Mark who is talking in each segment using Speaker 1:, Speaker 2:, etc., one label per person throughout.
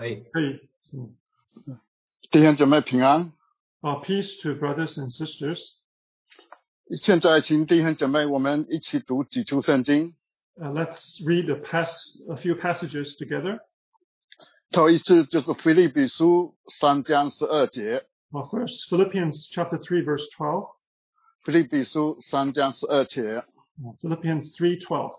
Speaker 1: 可以。
Speaker 2: 可以。嗯。
Speaker 3: 弟兄姐妹平安。
Speaker 2: Uh, peace to brothers and sisters.
Speaker 3: 现在请弟兄姐妹我们一起读几处圣经。
Speaker 2: Uh, let's read a, pass, a few passages together.
Speaker 3: 头一次就是腓立比书三章十二节。
Speaker 2: Well, first, Philippians chapter 3, verse 12.
Speaker 3: 腓立比书三章十二节。
Speaker 2: Philippians 3:12.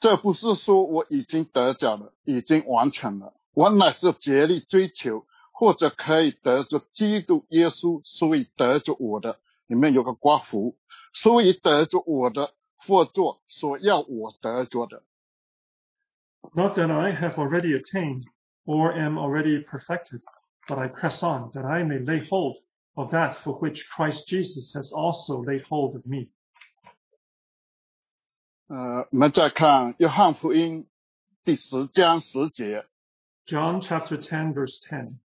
Speaker 3: 这不是说我已经得着了，已经完成了， 我乃是竭力追求，或者可以得着基督耶稣，所以得着我的。里面有个刮胡，所以得着我的，或做所要我得着的。
Speaker 2: Not that I have already attained or am already perfected, but I press on that I may lay hold of that for which Christ Jesus has also laid hold of me.
Speaker 3: 呃，我们再看约翰福音第十章十节，
Speaker 2: John chapter 10, verse 10.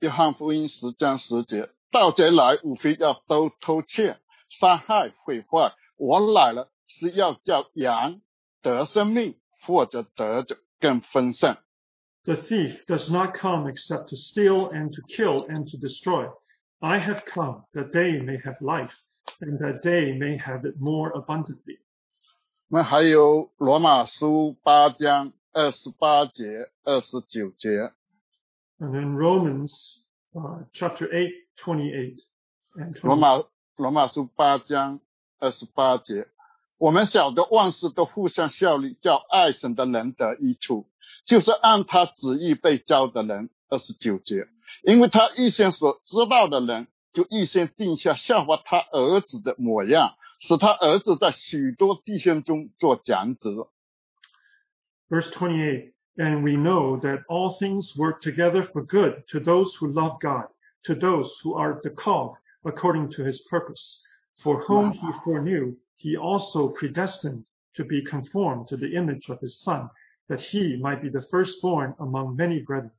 Speaker 3: 约翰福音十章十节，盗贼来无非要偷偷窃、杀害、毁坏。我来了是要叫羊得生命，或者得着更丰盛。
Speaker 2: The thief does not come except to steal and to kill and to destroy. I have come that they may have life and that they may have it more abundantly.
Speaker 3: 我们还有罗马书八章 二十八节、二十九节。
Speaker 2: And then Romans uh, chapter 8, 28 and 29.
Speaker 3: 罗马罗马书八章二十八节，我们晓得万事都互相效力，叫爱神的人得益处，就是按他旨意被招的人。二十九节，因为他预先所知道的人，就预先定下效法他儿子的模样，使他儿子在许多弟兄中做长子。
Speaker 2: Verse 28 And we know that all things work together for good to those who love God, to those who are the called according to his purpose, for whom he foreknew, he also predestined to be conformed to the image of his Son, that he might be the firstborn among many brethren.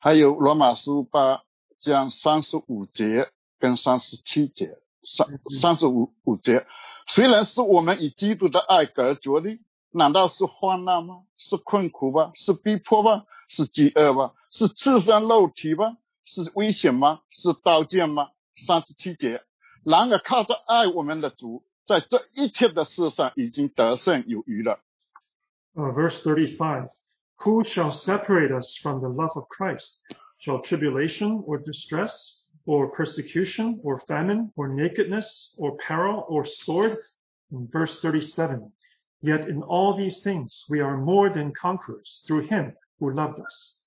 Speaker 3: 还有罗马书八章三十五节跟三十七节，三三十五五节，虽然是我们以基督的爱隔绝的， 难道是患难吗？是困苦吧？是逼迫吧？是饥饿吧？是赤身肉体吧？是危险吗？是刀剑吗？三十七节，然而靠着爱我们的主，在这一切的事上已经得胜有余了。
Speaker 2: Uh, verse 35 Who shall separate us from the love of Christ? Shall tribulation or distress or persecution or famine or nakedness or peril or sword? In verse 37 Yet in all these things we are more than conquerors through him who loved us.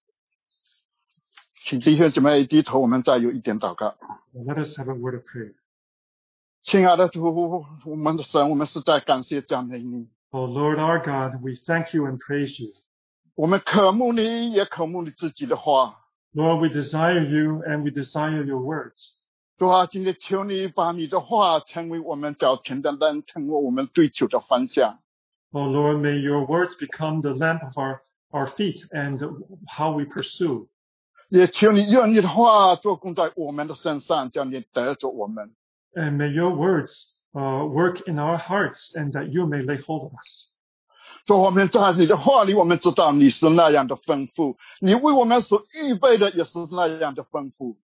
Speaker 3: 请弟兄姐妹低头，我们再有一点祷告。
Speaker 2: Let us have a word of prayer.
Speaker 3: 亲爱的主，我们的神，我们实在感谢赞美你。
Speaker 2: Oh Lord our God, we thank you and praise you.
Speaker 3: 我们渴慕你，也渴慕你自己的话。
Speaker 2: Lord, we desire you and we desire your words.
Speaker 3: 主啊，今天求你把你的话成为我们脚前的灯，成为我们追求的方向。
Speaker 2: Oh Lord, may your words become the lamp of our, our feet and how we pursue.
Speaker 3: 也求你用你的话做工在我们的身上，叫你得着我们。
Speaker 2: And may your words uh, work in our hearts and that you may lay hold of us.
Speaker 3: 主，我们在你的话里，我们知道你是那样的丰富，你为我们所预备的也是那样的丰富。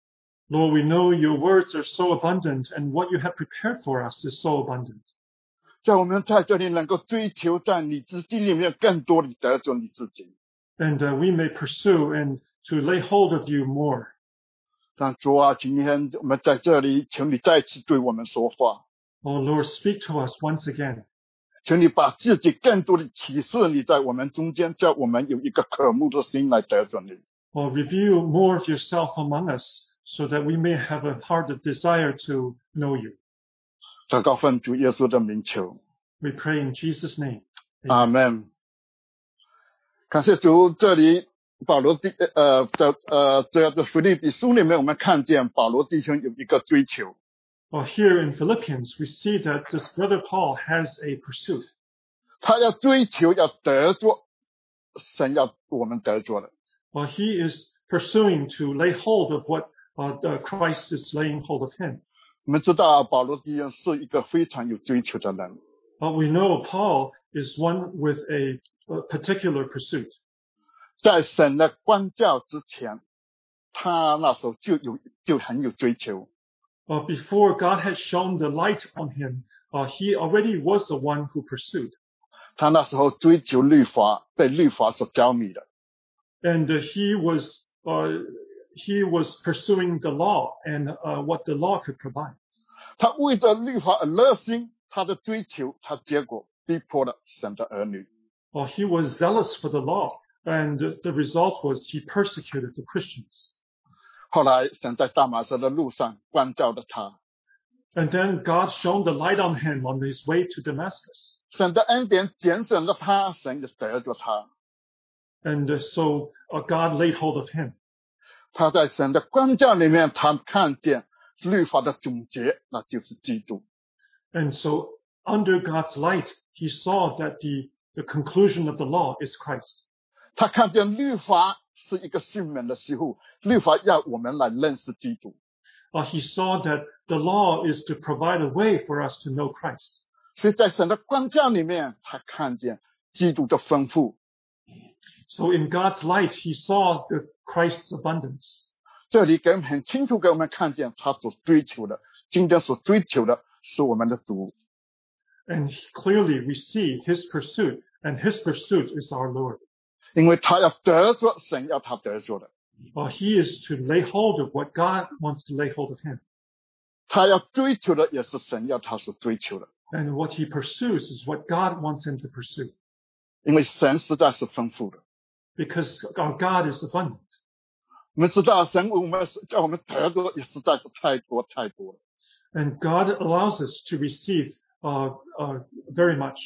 Speaker 2: Lord, we know your words are so abundant and what you have prepared for us is so abundant.
Speaker 3: 叫我们在这里能够追求在你自己里面更多的得着你自己。
Speaker 2: And uh, we may pursue and to lay hold of you more.
Speaker 3: 但主啊，今天我们在这里，求你再次对我们说话，
Speaker 2: Oh Lord, speak to us once again.
Speaker 3: 求你把自己更多的启示你在我们中间，叫我们有一个渴慕的心来得着你。
Speaker 2: Or reveal more of yourself among us so that we may have a heart of desire to know you.
Speaker 3: 祷告奉主耶稣的名求，
Speaker 2: We pray in Jesus' name.
Speaker 3: 阿门。感谢主，这里保罗弟呃在呃这个腓立比书里面，我们看见保罗弟兄有一个追求，
Speaker 2: Well, here in Philippians, we see that this brother Paul has a pursuit.
Speaker 3: 他要追求要得着神要我们得着的。
Speaker 2: Well, he is pursuing to lay hold of what uh, uh, Christ is laying hold of him.
Speaker 3: 我们知道保罗弟兄是一个非常有追求的人，
Speaker 2: But we know Paul is one with a, a particular pursuit.
Speaker 3: 在神的光教之前，他那时候就有就很有追求。
Speaker 2: Uh, before God had shone the light on him, uh, he already was the one who pursued.
Speaker 3: 他那时候追求律法，被律法所着迷的。
Speaker 2: And uh, he was, uh, he was pursuing the law and uh, what the law could provide.
Speaker 3: 他为着律法而热心，他的追求，他结果逼迫了神的儿女。
Speaker 2: Uh, he was zealous for the law, and the result was he persecuted the Christians.
Speaker 3: 后来神在大马色的路上关照了他，
Speaker 2: And then God shone the light on him on his way to Damascus.
Speaker 3: 神的恩典拣选了他，神也得着他。
Speaker 2: And uh, so uh, God laid hold of him.
Speaker 3: 他在神的光照里面，他看见律法的总结，那就是基督。
Speaker 2: And so under God's light, he saw that the, the conclusion of the law is Christ.
Speaker 3: 他看见律法是一个幸免的事物，律法要我们来认识基督。
Speaker 2: Uh, he saw that the law is to provide a way for us to know Christ.
Speaker 3: 所以在神的光照里面，他看见基督的丰富。
Speaker 2: So in God's light, he saw the Christ's abundance.
Speaker 3: 这里给我们很清楚给我们看见他所追求的，今天所追求的是我们的主。
Speaker 2: And clearly we see his pursuit, and his pursuit is our Lord.
Speaker 3: 因为他要得着神要他得着的，
Speaker 2: Uh, he is to lay hold of what God wants to lay hold of him.
Speaker 3: 他要追求的也是神要他所追求的。
Speaker 2: And what he pursues is what God wants him to pursue.
Speaker 3: 因为神实在是丰富的。
Speaker 2: Because our God is abundant.
Speaker 3: 我们知道神为我们叫我们得着也实在是太多太多了。
Speaker 2: And God allows us to receive uh, uh, very much.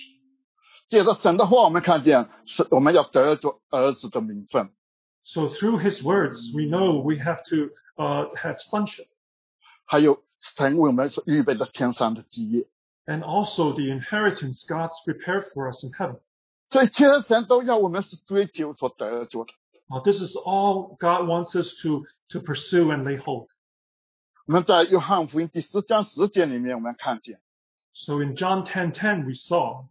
Speaker 3: 借着神的话，我们看见是我们要得着儿子的名分。
Speaker 2: So through his words, we know we have to uh, have sonship
Speaker 3: 还有神为我们所预备的天上的基业，
Speaker 2: and also the inheritance God's prepared for us in heaven.
Speaker 3: 这一切神都要我们是追求所得着的。
Speaker 2: Uh, this is all God wants us to, to pursue and lay hold.
Speaker 3: 我们在约翰福音第十章十节里面，我们看见
Speaker 2: So in John 10:10 we saw,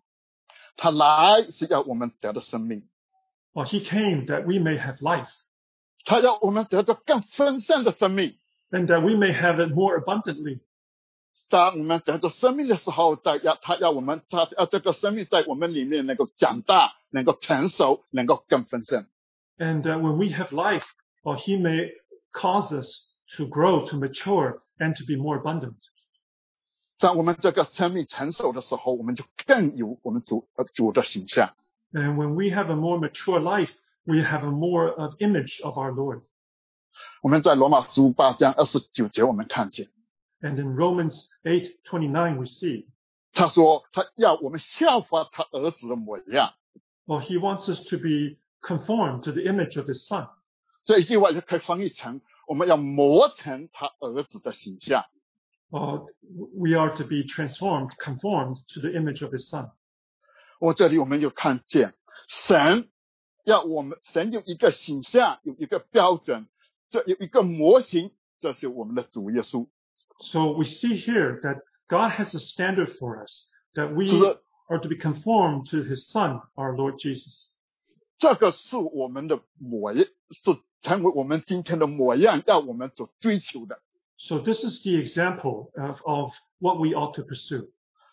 Speaker 3: 他来是要我们得的生命，
Speaker 2: well, he came that we may have life
Speaker 3: 他要我们得到更丰盛的生命。
Speaker 2: and that we may have it more abundantly.
Speaker 3: 当我们得到生命的时候，在要他要我们，他要这个生命在我们里面能够长大，能够成熟，能够更丰盛。
Speaker 2: And uh, when we have life, well, he may cause us to grow, to mature, and to be more abundant.
Speaker 3: 当我们这个生命成熟的时候，我们就更有我们主呃主的形象。
Speaker 2: And when we have a more mature life, we have a more of image of our Lord.
Speaker 3: 我们在罗马书八章二十九节，我们看见
Speaker 2: And in Romans 8:29 we see,
Speaker 3: 他说他要我们效法他儿子的模样。
Speaker 2: well, he wants us to be conformed to the image of his son.
Speaker 3: 这一句话就可以翻译成我们要磨成他儿子的形象。
Speaker 2: Uh, we are to be transformed, conformed to the image of his son.
Speaker 3: 我这里我们又看见神要我们，神有一个形象，有一个标准，这有一个模型，这是我们的主耶稣。
Speaker 2: So we see here that God has a standard for us, that we
Speaker 3: 是的
Speaker 2: are to be conformed to his son, our Lord Jesus.
Speaker 3: 这个是我们的模样，是成为我们今天的模样，要我们所追求的。
Speaker 2: So this is the example of, of what we ought to pursue.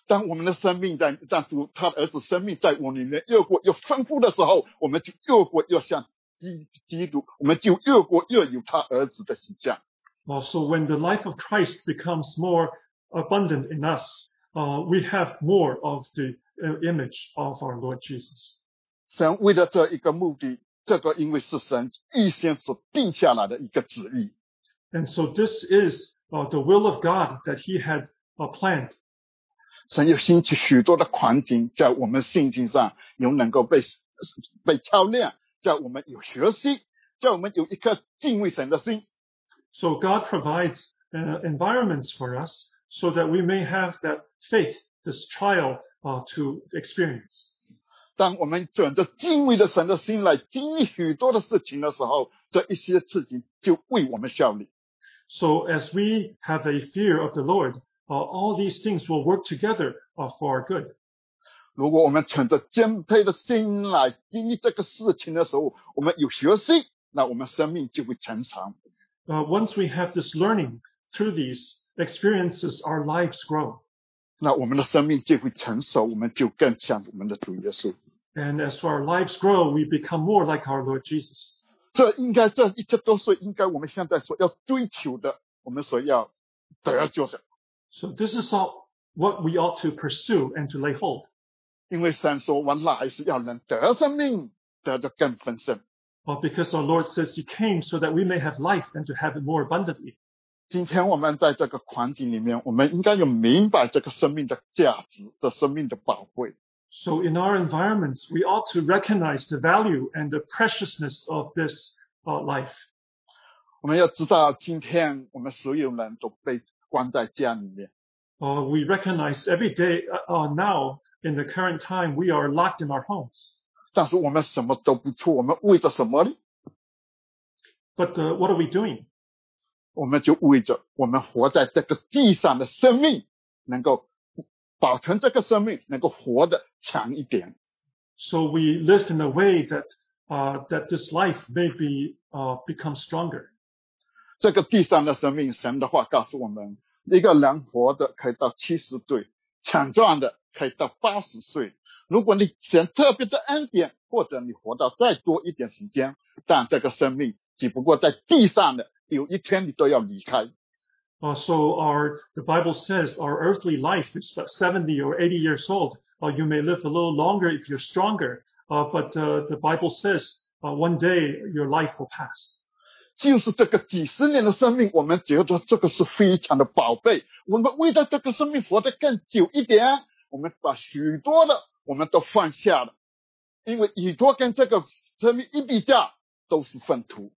Speaker 3: 当我们的生命在在主他的儿子生命在我里面越过越丰富的时候，我们就越过越像基基督，我们就越过越有他儿子的形象。
Speaker 2: Also, when the life of Christ becomes more abundant in us, uh, we have more of the uh, image of our Lord Jesus.
Speaker 3: 神为了这一个目的，这个因为是神预先所定下来的一个旨意，
Speaker 2: And so this is uh, the will of God that he had uh, planned.
Speaker 3: 神又兴起许多的环境，在我们信心上有能够被被操练，叫我们有学习，叫我们有一颗敬畏神的心。
Speaker 2: So God provides uh, environments for us so that we may have that faith, this trial uh, to experience.
Speaker 3: 当我们转着敬畏的神的心来经历许多的事情的时候，这一些事情就为我们效力。
Speaker 2: So as we have a fear of the Lord, uh, all these things will work together uh, for our good.
Speaker 3: 如果我们存着敬佩的心来经历这个事情的时候，我们有学习，那我们生命就会成长。
Speaker 2: Uh, once we have this learning through these experiences, our lives grow.
Speaker 3: 那我们的生命就会成熟，我们就更像我们的主耶稣。
Speaker 2: And as our lives grow, we become more like our Lord Jesus.
Speaker 3: 这应该，这一切都是应该我们现在所要追求的，我们所要得救的。
Speaker 2: So this is all what we ought to pursue and to lay hold.
Speaker 3: 因为神说我来是要能得生命，得的更丰盛。
Speaker 2: Well, because our Lord says He came so that we may have life and to have it more abundantly.
Speaker 3: 今天我们在这个环境里面，我们应该有明白这个生命的价值，这生命的宝贵。
Speaker 2: So in our environments, we ought to recognize the value and the preciousness of this uh, life.
Speaker 3: 我们要知道，今天我们所有人都被关在家里面，
Speaker 2: Uh, we recognize every day uh, uh, now in the current time we are locked in our homes.
Speaker 3: 但是我们什么都不做，我们为着什么呢
Speaker 2: ？But uh, what are we doing?
Speaker 3: 我们就为着我们活在这个地上的生命，能够保存这个生命，能够活得强一点。
Speaker 2: So we live in a way that uh, that this life may be uh, become stronger.
Speaker 3: 这个地上的生命，神的话告诉我们，一个人活的可以到七十岁，强壮的可以到八十岁。如果你神特别的恩典，或者你活到再多一点时间，但这个生命只不过在地上的，有一天你都要离开。
Speaker 2: Uh, so our the Bible says our earthly life is about 70 or 80 years old. Uh, you may live a little longer if you're stronger, uh, but uh, the Bible says uh, one day your life will pass.
Speaker 3: 就是这个几十年的生命，我们觉得这个是非常的宝贝。我们为了这个生命活得更久一点，我们把许多的 我们都放下了，因为许多跟这个生命一比较都是粪土。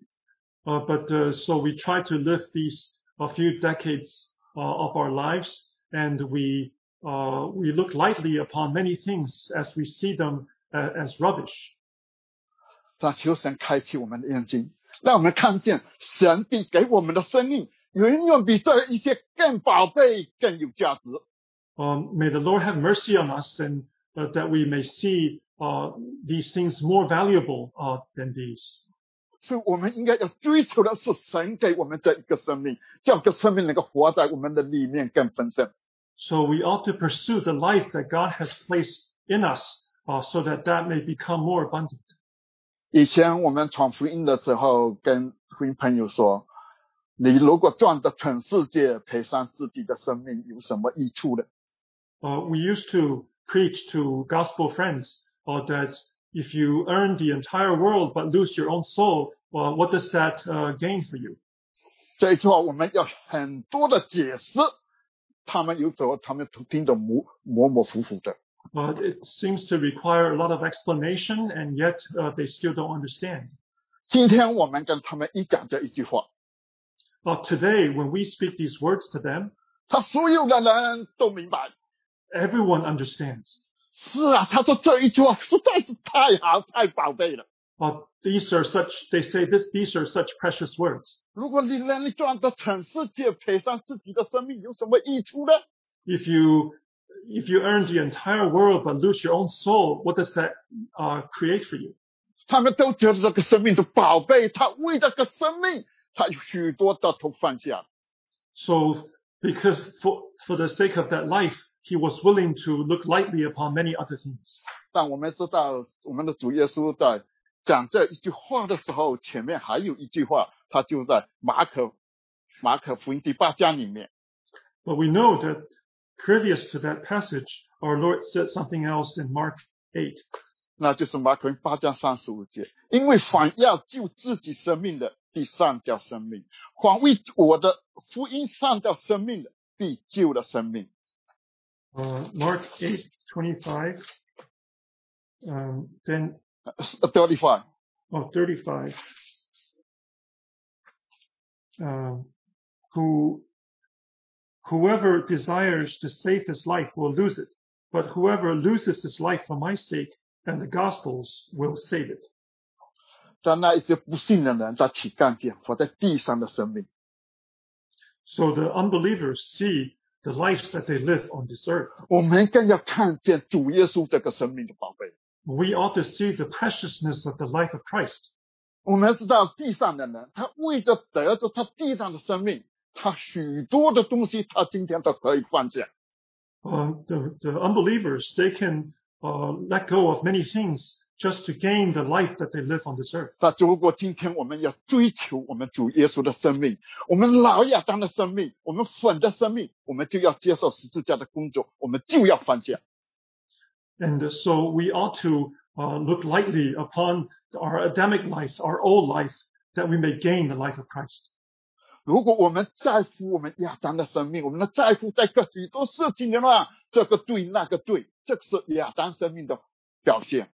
Speaker 2: Uh, but uh, so we try to live these a few decades uh, of our lives, and we uh, we look lightly upon many things as we see them uh, as rubbish.
Speaker 3: 但求神开启我们的眼睛，让我们看见神必给我们的生命远远比这一些更宝贝、更有价值。
Speaker 2: Um, may the Lord have mercy on us, and uh, that we may see uh, these things more valuable uh, than these.
Speaker 3: 所以我们应该要追求的是神给我们这一个生命，叫这个生命能够活在我们的里面更丰盛。
Speaker 2: So we ought to pursue the life that God has placed in us, uh, so that that may become more abundant.
Speaker 3: 以前我们传福音的时候，跟福音朋友说：“你如果赚得全世界，赔上自己的生命，有什么益处呢？
Speaker 2: Uh, we used to preach to gospel friends uh, that if you earn the entire world but lose your own soul, well, what does that uh, gain for you?
Speaker 3: 这一句话我们要很多的解释，他们有时候他们听得模模模糊糊的。
Speaker 2: Uh, it seems to require a lot of explanation, and yet uh, they still don't understand.
Speaker 3: 今天我们跟他们一讲这一句话，
Speaker 2: But today, when we speak these words to them,
Speaker 3: 他所有的人都明白。
Speaker 2: everyone understands.
Speaker 3: 是啊，他说这一句话实在是太好、太宝贝了。
Speaker 2: Uh, these are such, they say this, these are such precious words.
Speaker 3: 如果你能力赚得全世界，赔上自己的生命，有什么益处呢？
Speaker 2: If you, if you earn the entire world but lose your own soul, what does that uh, create for you?
Speaker 3: 他们都觉得这个生命是宝贝，他为这个生命，他有许多的都放下。
Speaker 2: So because for, for the sake of that life, he was willing to look lightly upon many other things.
Speaker 3: 但我们知道，我们的主耶稣在讲这一句话的时候，前面还有一句话，他就在马可马可福音第八章里面。
Speaker 2: But we know that previous to that passage, our Lord said something else in Mark 8.
Speaker 3: 那就是马可福音八章三十五节，因为凡要救自己生命的，必上掉生命；凡为我的福音上掉生命的，必救了生命。
Speaker 2: Uh, Mark 8, 25. Um, then,
Speaker 3: thirty five，
Speaker 2: oh, 35. Um, who, whoever desires to save his life will lose it, but whoever loses his life for my sake and the gospel's will save it.
Speaker 3: 但那一些不信的人，他岂看见活在地上的生命？
Speaker 2: So the unbelievers see the lives that they live on this earth.
Speaker 3: 我们更要看见主耶稣这个生命的宝贝。
Speaker 2: We ought to see the preciousness of the life of Christ.
Speaker 3: 我们知道地上的人，他为着得着他地上的生命，他许多的东西，他今天都可以放下。
Speaker 2: Um, the, the unbelievers, they can uh, let go of many things just to gain the life that they live on this earth.
Speaker 3: 但如果今天我们要追求我们主耶稣的生命，我们老亚当的生命，我们粉的生命，我们就要接受十字架的工作，我们就要放下。
Speaker 2: And so we ought to uh, look lightly upon our Adamic life, our old life, that we may gain the life of Christ.
Speaker 3: 如果我们在乎我们亚当的生命，我们的在乎在个许多事情的话，这个对那个对，这个是亚当生命的表现。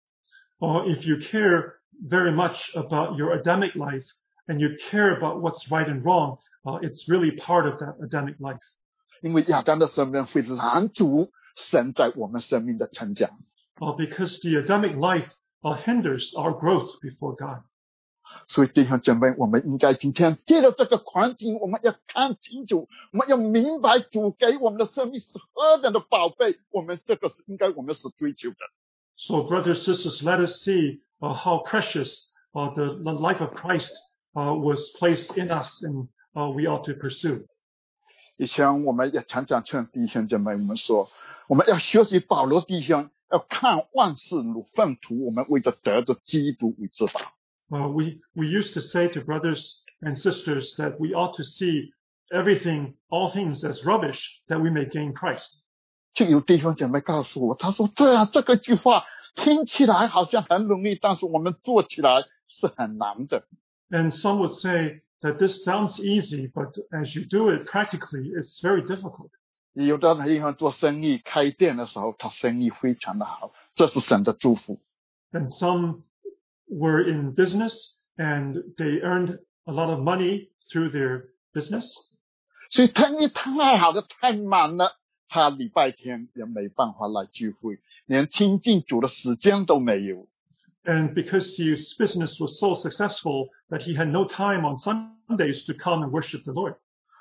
Speaker 2: Or if you care very much about your Adamic life and you care about what's right and wrong, uh, it's really part of that Adamic life.
Speaker 3: 因为亚当的生命会拦阻神在我们生命的成长。
Speaker 2: Uh, because the Adamic life uh, hinders our growth before God.
Speaker 3: 所以弟兄姐妹，我们应该今天借着这个环境，我们要看清楚，我们要明白主给我们的生命是何等的宝贝，我们这个是应该我们是追求的。
Speaker 2: So, brothers, sisters, let us see uh, how precious uh, the, the life of Christ uh, was placed in us and uh, we ought to pursue.
Speaker 3: 以前我们也常常劝弟兄姐妹我们说，我们要学习保罗弟兄，要看万事如粪土，我们为着得着基督为至宝。
Speaker 2: Uh, we, we used to say to brothers and sisters that we ought to see everything, all things as rubbish that we may gain Christ.
Speaker 3: 就有弟兄姐妹告诉我，他说这样这个句话听起来好像很容易，但是我们做起来是很难的。
Speaker 2: And some would say that this sounds easy, but as you do it practically, it's very difficult.
Speaker 3: 有的弟兄做生意开店的时候，他生意非常的好，这是神的祝福。
Speaker 2: And some were in business and they earned a lot of money through their business.
Speaker 3: 所以生意太好的太满了， 他礼拜天也没办法来聚会，连亲近主的时间都没有。
Speaker 2: And because his business was so successful that he had no time on Sundays to come and worship the Lord.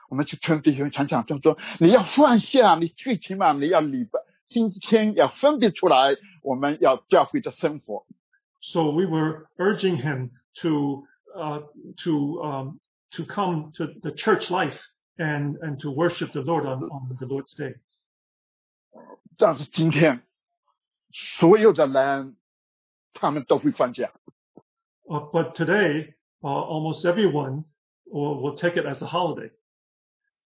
Speaker 3: 我们去劝弟兄常常就说，你要放下，你最起码你要礼拜星期天要分别出来，我们要教会的生活。
Speaker 2: So we were urging him to uh, to um, to come to the church life and and to worship the Lord on, on the Lord's day.
Speaker 3: 但是今天，所有的人他们都会放假，
Speaker 2: Uh, but today, uh, almost everyone will, will take it as a holiday.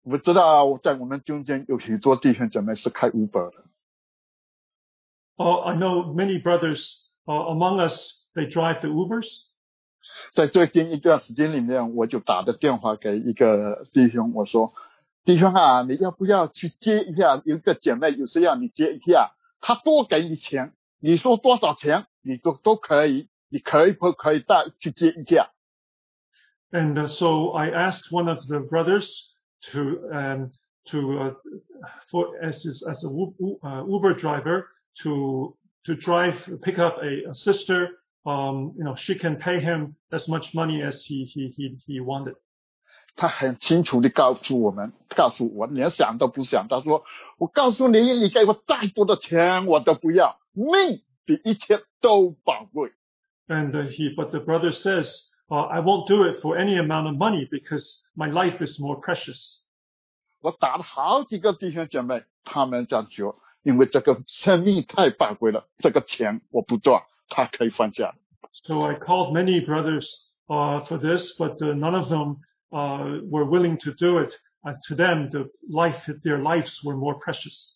Speaker 3: 我知道在我们中间有许多弟兄姐妹是开 Uber 的，
Speaker 2: Uh, I know many brothers uh, among us. They drive the Ubers.
Speaker 3: 在最近一段时间里面，我就打的电话给一个弟兄，我说：“ 弟兄啊，你要不要去接一下？有一个姐妹有事要你接一下，她多给你钱，你说多少钱，你都都可以，你可以不可以带去接一下？
Speaker 2: And uh, so I asked one of the brothers to um, to uh, for as his, as a U- U- uh, Uber driver to to drive pick up a, a sister. Um, you know, she can pay him as much money as he he he he wanted.
Speaker 3: 他很清楚的告诉我们，告诉我，连想都不想。他说：“我告诉你，你给我再多的钱我都不要，命比一切都宝贵。”
Speaker 2: And uh, he, but the brother says, uh, I won't do it for any amount of money because my life is more precious.
Speaker 3: 我打了好几个弟兄姐妹，他们这样说，因为这个生命太宝贵了，这个钱我不赚，他可以放下。
Speaker 2: So I called many brothers uh, for this, but uh, none of them uh, were willing to do it. Uh, to them, the life, their lives were more precious.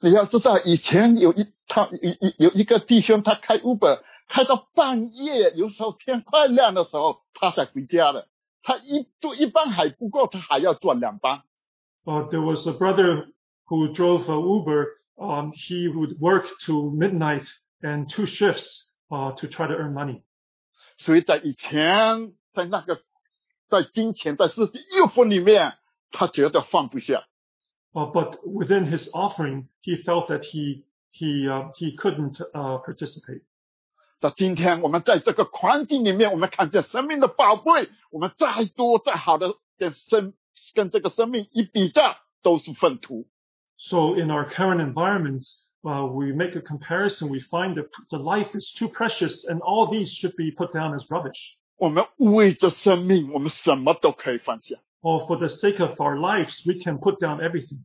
Speaker 3: 你要知道，以前有一他有有有一个弟兄，他开 Uber 开到半夜，有时候天快亮的时候，他才回家的。他一做一班还不够，他还要做两班。
Speaker 2: Uh, there was a brother who drove a Uber. Um, he would work to midnight and two shifts uh, to try to earn money.
Speaker 3: 所以在以前，在那个 在金钱在世界诱惑里面，他觉得放不下。
Speaker 2: Uh, but within his offering, he felt that he he uh, he couldn't uh, participate.
Speaker 3: 到今天，我们在这个环境里面，我们看见生命的宝贵，我们再多再好的跟生跟这个生命一比较，都是粪土。
Speaker 2: So in our current environment, uh, we make a comparison. We find that the life is too precious, and all these should be put down as rubbish.
Speaker 3: 我们为着生命，我们什么都可以放下。
Speaker 2: Or for the sake of our lives, we can put down everything.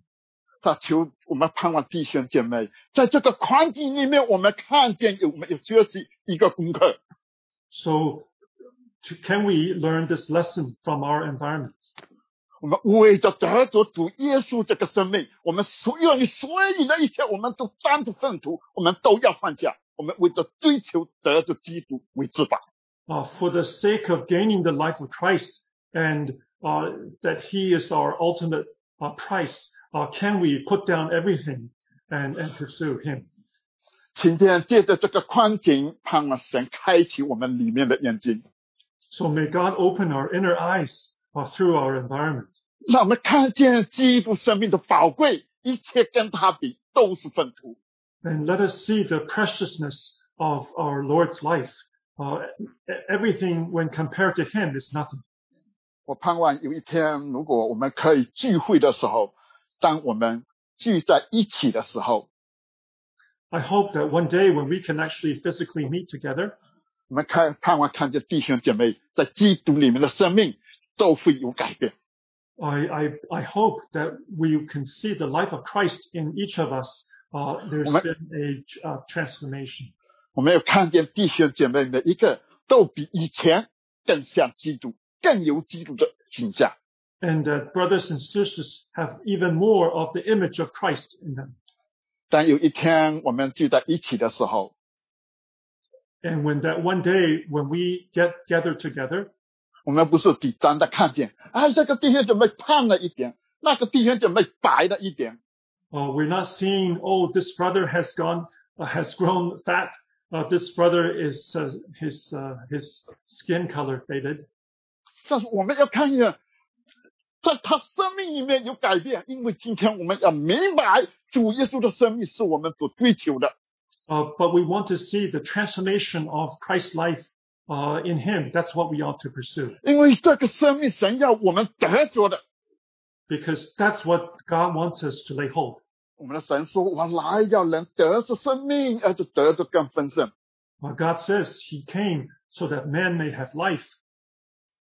Speaker 3: 他求我们盼望弟兄姐妹，在这个环境里面，我们看见有没有学习一个功课
Speaker 2: ，So, to, can we learn this lesson from our environment?
Speaker 3: 我们为着得着主耶稣这个生命，我们所有你所有的一切，我们都当着粪土，我们都要放下。我们为着追求得着基督为至宝。
Speaker 2: Uh, for the sake of gaining the life of Christ and uh, that He is our ultimate uh, price, uh, can we put down everything and, and pursue Him?
Speaker 3: 今天借着这个光景，盼望神开启我们里面的眼睛，
Speaker 2: So may God open our inner eyes uh, through our environment.
Speaker 3: 让我们看见基督生命的宝贵，一切跟他比都是粪土。
Speaker 2: And let us see the preciousness of our Lord's life. Uh, e- everything when compared to Him is nothing.
Speaker 3: 我盼望有一天，如果我们可以聚会的时候，当我们聚在一起的时候，
Speaker 2: I hope that one day when we can actually physically meet together,
Speaker 3: 我们看盼望看见弟兄姐妹在基督里面的生命都会有改变。
Speaker 2: I, I, I hope that we can see the life of Christ in each of us. Uh, there's
Speaker 3: Amen.
Speaker 2: been a uh, transformation.
Speaker 3: 我们有看见弟兄姐妹每一个都比以前更像基督，更有基督的形象。
Speaker 2: And that brothers and sisters have even more of the image of Christ in them.
Speaker 3: 当有一天我们聚在一起的时候，
Speaker 2: And when that one day when we get gathered together,
Speaker 3: 我们不是比单的看见，啊，这个弟兄姐妹胖了一点，那个弟兄姐妹白了一点，
Speaker 2: uh, we're not seeing, oh, this brother has gone, uh, has grown fat. Uh, this brother is, uh, his, uh, his skin color faded.
Speaker 3: 但是我们要看见，在他生命里面有改变，因为今天我们要明白主耶稣的生命是我们所追求的。
Speaker 2: Uh, but we want to see the transformation of Christ's life uh, in Him. That's what we ought to pursue
Speaker 3: 因为这个生命神要我们得着的，
Speaker 2: because that's what God wants us to lay hold.
Speaker 3: 我们的神说：“我来要人得着生命，而且得着更丰盛。
Speaker 2: Well, God says He came so that man may have life.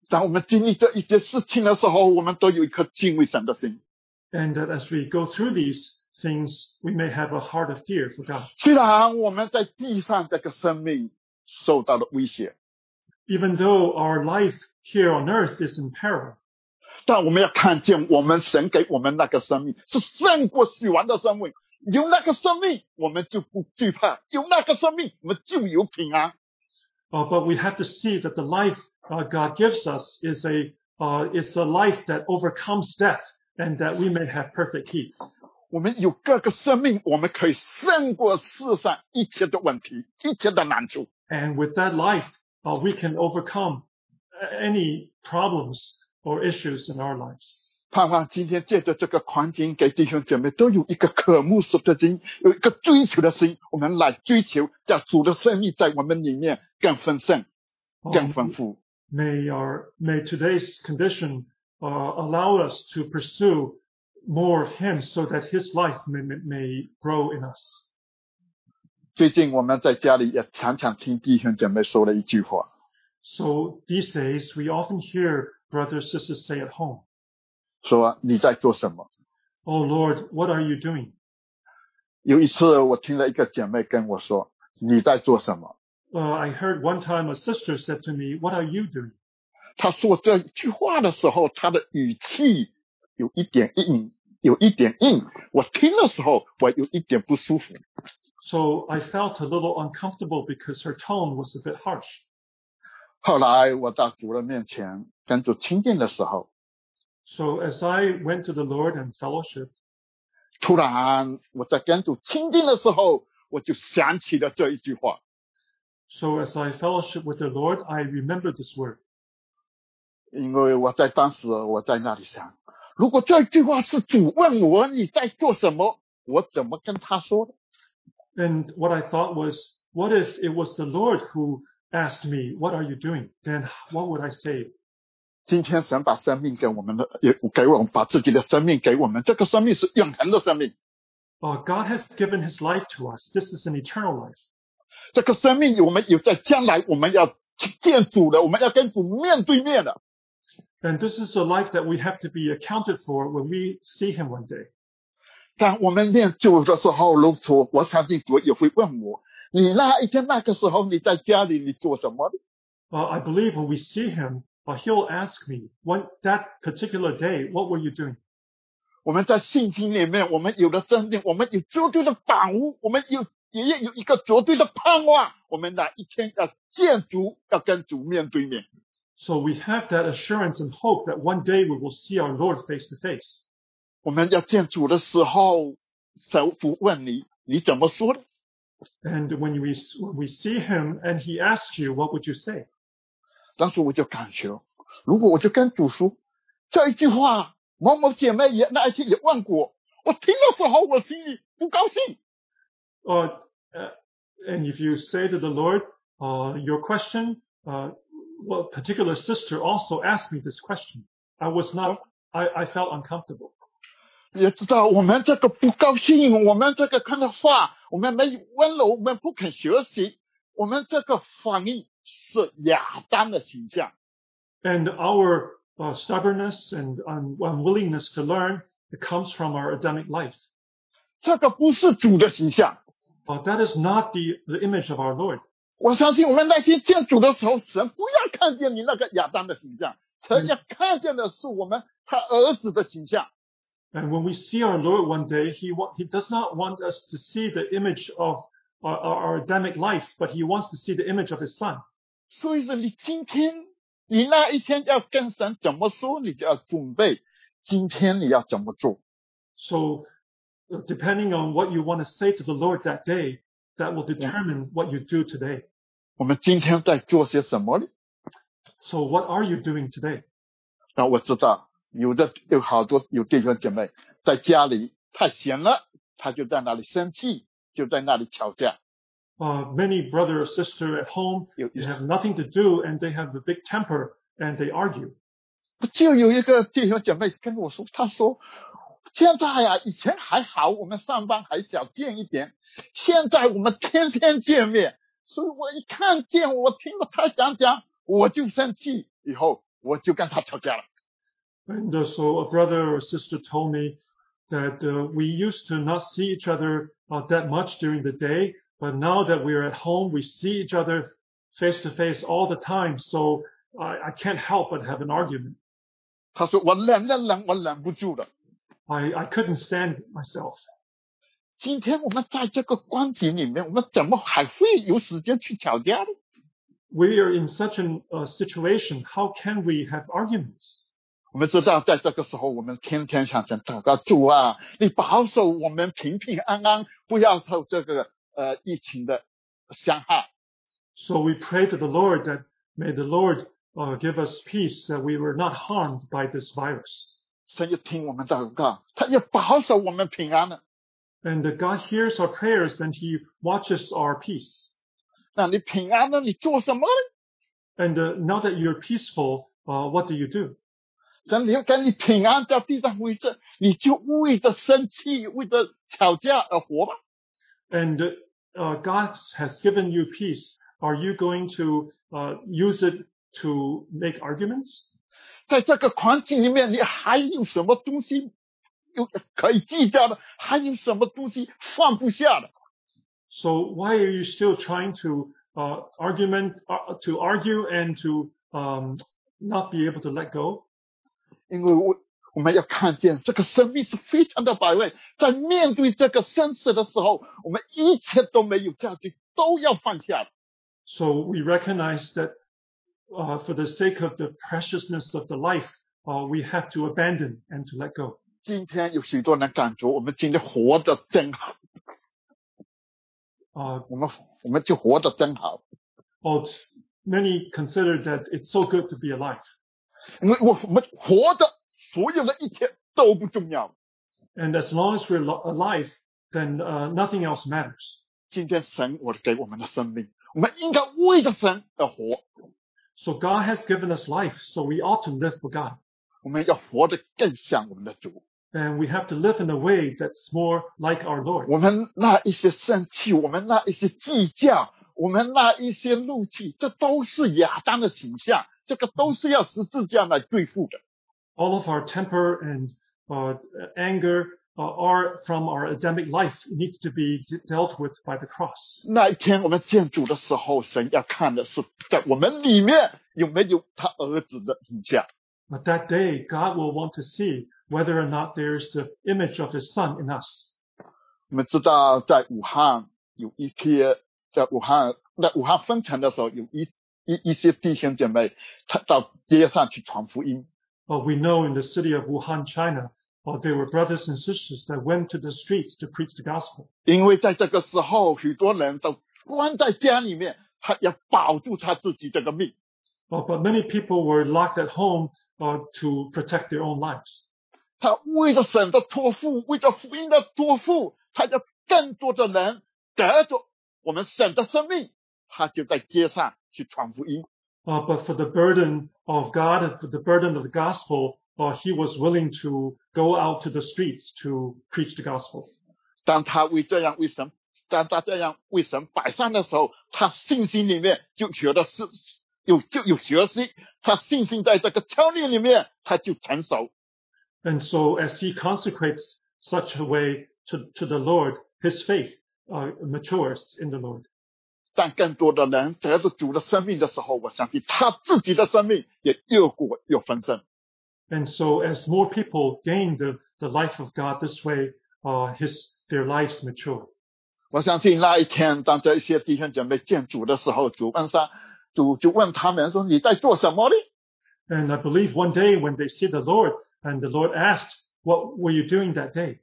Speaker 3: ”当我们经历这一件事情的时候，我们都有一颗敬畏神的心。
Speaker 2: And that as we go through these things, we may have a heart of fear for God.
Speaker 3: 虽然我们在地上这个生命受到了威胁，
Speaker 2: Even though our life here on earth is in peril,
Speaker 3: 但我们要看见我们神给我们那个生命是胜过死亡的生命。有那个生命，我们就不惧怕；有那个生命，我们就有平安。
Speaker 2: uh, but we have to see that the life uh, God gives us is a uh, is a life that overcomes death, and that we may have perfect peace.
Speaker 3: 我们有各个生命，我们可以胜过世上一切的问题、一切的难处。
Speaker 2: And with that life, uh, we can overcome a- any problems or issues in our lives.
Speaker 3: 盼望今天借着这个环境，给弟兄姐妹都有一个渴慕神的心，有一个追求的心，我们来追求，让主的生命在我们里面更丰盛、更
Speaker 2: Um,
Speaker 3: 丰富。
Speaker 2: may our may today's condition uh, allow us to pursue more of Him, so that His life may, may, may grow in us.
Speaker 3: 最近我们在家里也常常听弟兄姐妹说了一句话，
Speaker 2: So these days, we often hear brothers sisters say at home,
Speaker 3: 说你在做什么？
Speaker 2: "Oh Lord, what are you doing?"
Speaker 3: 有一次我听了一个姐妹跟我说你在做什么？
Speaker 2: Uh, I heard one time a sister said to me, "What are you doing?"
Speaker 3: 她说这句话的时候，她的语气有一点硬，有一点硬。我听的时候，我有一点不舒服。
Speaker 2: So I felt a little uncomfortable because her tone was a bit harsh.
Speaker 3: 后来我到主的面前 跟主亲近的时候，
Speaker 2: So as I went to the Lord and fellowship,
Speaker 3: 突然我在跟主亲近的时候，我就想起了这一句话。
Speaker 2: so as I fellowship with the Lord, I remembered this word.
Speaker 3: 因为我在当时我在那里想，如果这句话是主问我你在做什么，我怎么跟他说的？
Speaker 2: And what I thought was, what if it was the Lord who asked me, what are you doing? Then what would I say?
Speaker 3: 今天神把生命给我们的，也给我们把自己的生命给我们，这个生命是永恒的生命。
Speaker 2: Uh, God has given His life to us. This is an eternal life.
Speaker 3: 这个生命我们有在将来我们要去见主的，我们要跟主面对面的。
Speaker 2: And this is a life that we have to be accounted for when we see Him one day.
Speaker 3: 当我们念主的时候，如主，我相信主也会问我：你那一天那个时候你在家里你做什么呢？
Speaker 2: Uh, I believe when we see Him, uh, He'll ask me, when, that particular day, what were you doing?
Speaker 3: 我们在信心里面，我们有了真定，我们有绝对的把握，我们有也也有一个绝对的盼望。我们哪一天要见主，要跟主面对面。
Speaker 2: So we have that assurance and hope that one day we will see our Lord face to face.
Speaker 3: 我们要见主的时候，神主问你，你怎么说呢？
Speaker 2: And when we, when we see Him and He asks you, what would you say?
Speaker 3: 当时我就感觉，如果我就跟主说这一句话，某某姐妹也那一天也问过，我听的时候我心里不高兴。
Speaker 2: Uh, uh, and if you say to the Lord, uh, your question, uh, well, particular sister also asked me this question. I was not, I, I felt uncomfortable.
Speaker 3: 也知道我们这个不高兴，我们这个看的话，我们没有温柔，我们不肯学习，我们这个反应 是亚当的形象。
Speaker 2: And our uh, stubbornness and un- unwillingness to learn, it comes from our Adamic life.
Speaker 3: 这个不是主的形象。
Speaker 2: But that is not the, the image of our Lord.
Speaker 3: 我相信我们那天见主的时候，神不要看见你那个亚当的形象，神要看见的是我们他儿子的形象。
Speaker 2: And when we see our Lord one day, he, wa- he does not want us to see the image of our, our our Adamic life, but he wants to see the image of his son.
Speaker 3: 所以说，你今天你那一天要跟神怎么说，你就要准备今天你要怎么做。
Speaker 2: So uh, depending on what you want to say to the Lord that day, that will determine what you do today.
Speaker 3: 我们今天在做些什么呢？
Speaker 2: So what are you doing today?
Speaker 3: 那我知道有的有好多有弟兄姐妹在家里太闲了，他就在那里生气，就在那里吵架。
Speaker 2: Uh, many brother or sister at home,
Speaker 3: 有
Speaker 2: they have nothing to do and they have a big temper and they argue.
Speaker 3: 就有一个弟兄姐妹跟我说，他说现在呀、以前还好，我们上班还少见一点，现在我们天天见面，所以我一看见我听了他讲讲，我就生气，以后我就跟他吵架了。
Speaker 2: And uh, so a brother or sister told me that uh, we used to not see each other uh, that much during the day, but now that we're at home, we see each other face to face all the time. So I, I can't help but have an argument.
Speaker 3: 他说我忍忍忍，我忍不住了。
Speaker 2: I, I couldn't stand myself.
Speaker 3: 今天我们在这个光景里面，我们怎么还会有时间去吵架呢？
Speaker 2: We are in such a uh, situation. How can we have arguments?
Speaker 3: 我们知道，在这个时候，我们天天向神祷告，主啊，你保守我们平平安安，不要受这个 呃疫情的伤害。
Speaker 2: So we pray to the Lord that may the Lord uh, give us peace, that we were not harmed by this virus.
Speaker 3: 神也听我们祷告，他也保守我们平安了。
Speaker 2: And that God hears our prayers and He watches our peace.
Speaker 3: 那你平安了，你做什么呢？
Speaker 2: And uh, now that you're peaceful, uh, what do you do?
Speaker 3: 神你跟你平安在地上为着，你就为着生气、为着吵架而活吧。
Speaker 2: And uh, God has given you peace. Are you going to uh, use it to make arguments?
Speaker 3: 在这个环境里面，你还有什么东西有可以计较的？还有什么东西放不下的？
Speaker 2: So why are you still trying to uh, argument uh, to argue and to um, not be able to let go?
Speaker 3: 因为我 我们要看见这个生命是非常的宝贵，在面对这个生死的时候，我们一切都没有价值，都要放下的。
Speaker 2: So we recognize that uh, for the sake of the preciousness of the life, uh, we have to abandon and to let go.
Speaker 3: 今天有许多人感觉我们今天活得真好，
Speaker 2: Uh,
Speaker 3: 我们我们就活得真好，
Speaker 2: well, it's- many consider that it's so good to be alive.
Speaker 3: 因为我我们活的 所有的一切都不重要。
Speaker 2: And as long as we're lo- alive, then uh, nothing else matters.
Speaker 3: 今天神我给我们的生命，我们应该为着神而活，
Speaker 2: So God has given us life, so we ought to live for God.
Speaker 3: 我们要活得更像我们的主。
Speaker 2: and we have to live in a way that's more like our Lord.
Speaker 3: 我们那一些生气，我们那一些计较，我们那一些怒气，这都是亚当的形象，这个都是要十字架来对付的。
Speaker 2: All of our temper and uh, anger uh, are from our Adamic life. It needs to be de- dealt with by the cross.
Speaker 3: 那一天我们见主的时候，神要看的是在我们里面有没有他儿子的形象。
Speaker 2: But that day, God will want to see whether or not there's the image of His Son in us.
Speaker 3: 我们知道，在武汉有一天，在武汉在武汉封城的时候，有一一一些弟兄姐妹，他到街上去传福音。
Speaker 2: Uh, we know in the city of Wuhan, China, uh, there were brothers and sisters that went to the streets to preach the gospel.
Speaker 3: 因为在这个时候，许多人都关在家里面，他要保住他自己这个命。
Speaker 2: Uh, but many people were locked at home uh, to protect their own lives.
Speaker 3: 他为着神的托付，为着福音的托付，他要更多的人得着我们神的生命，他就在街上去传福音。
Speaker 2: Uh, but for the burden of God and for the burden of the gospel, uh, he was willing to go out to the streets to preach the gospel.
Speaker 3: 当他为这样为神，当他这样为神摆上的时候，他信心里面就觉得是有就有决心，他信心在这个操练里面他就成熟。
Speaker 2: And so as he consecrates such a way to, to the Lord, his faith uh, matures in the Lord.
Speaker 3: 但更多的人得着主的生命的时候，我相信他自己的生命也越过越丰盛。
Speaker 2: And so as more people gain the, the life of God this way, uh, his, their lives mature.
Speaker 3: 我相信那一天，当这一些弟兄姐妹见主的时候，主问上，主就问他们说：“你在做什么呢
Speaker 2: And I believe one day when they see the Lord and the Lord asked, what were you doing that day?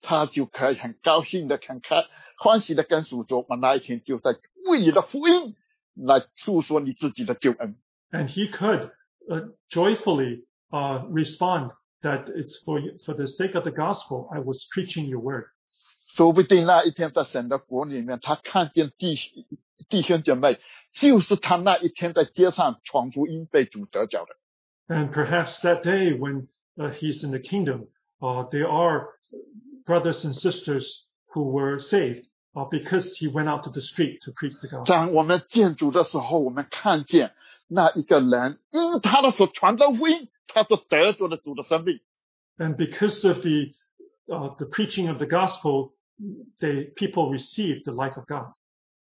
Speaker 3: 他就可以很高兴的、很开 欢喜的跟主说：“我那一天就在为你的福音来诉说你自己的救恩。
Speaker 2: And he could uh, joyfully uh, respond that it's for, for the sake of the gospel, I was preaching your word.
Speaker 3: ”说不定那一天在神的国里面，他看见弟弟兄姐妹，就是他那一天在街上传福音被主得着的。
Speaker 2: And perhaps that day when uh, he's in the kingdom, uh, there are brothers and sisters who were saved uh, because he went out to the street to preach the gospel.
Speaker 3: 当我们见主的时候，我们看见那一个人因他的所传的福音，他就得着了主的生命。
Speaker 2: And because of the, uh, the preaching of the gospel, they, people received the life of God.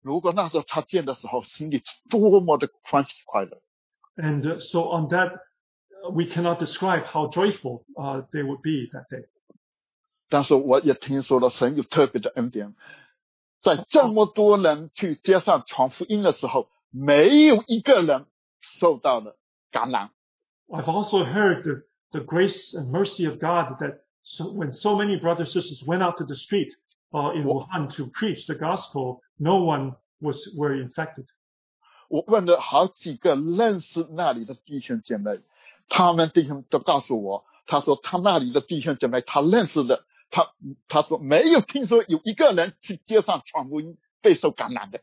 Speaker 3: 如果那时候他见的时候，心里是多么的欢喜快乐。
Speaker 2: And uh, so on that, uh, we cannot describe how joyful uh, they would be that day.
Speaker 3: 但是我也听说了神有特别的恩典， 在这么多人去街上传福音的时候，没有一个人受到了感染。
Speaker 2: I've also heard the, the grace and mercy of God that so, when so many brothers and sisters went out to the street uh, in Wuhan to preach the gospel, no one was were infected.
Speaker 3: 我问了好几个认识那里的弟兄姐妹，他们弟兄都告诉我，他说他那里的弟兄姐妹他认识的， 他他说没有听说有一个人去街上传福音被受感染的。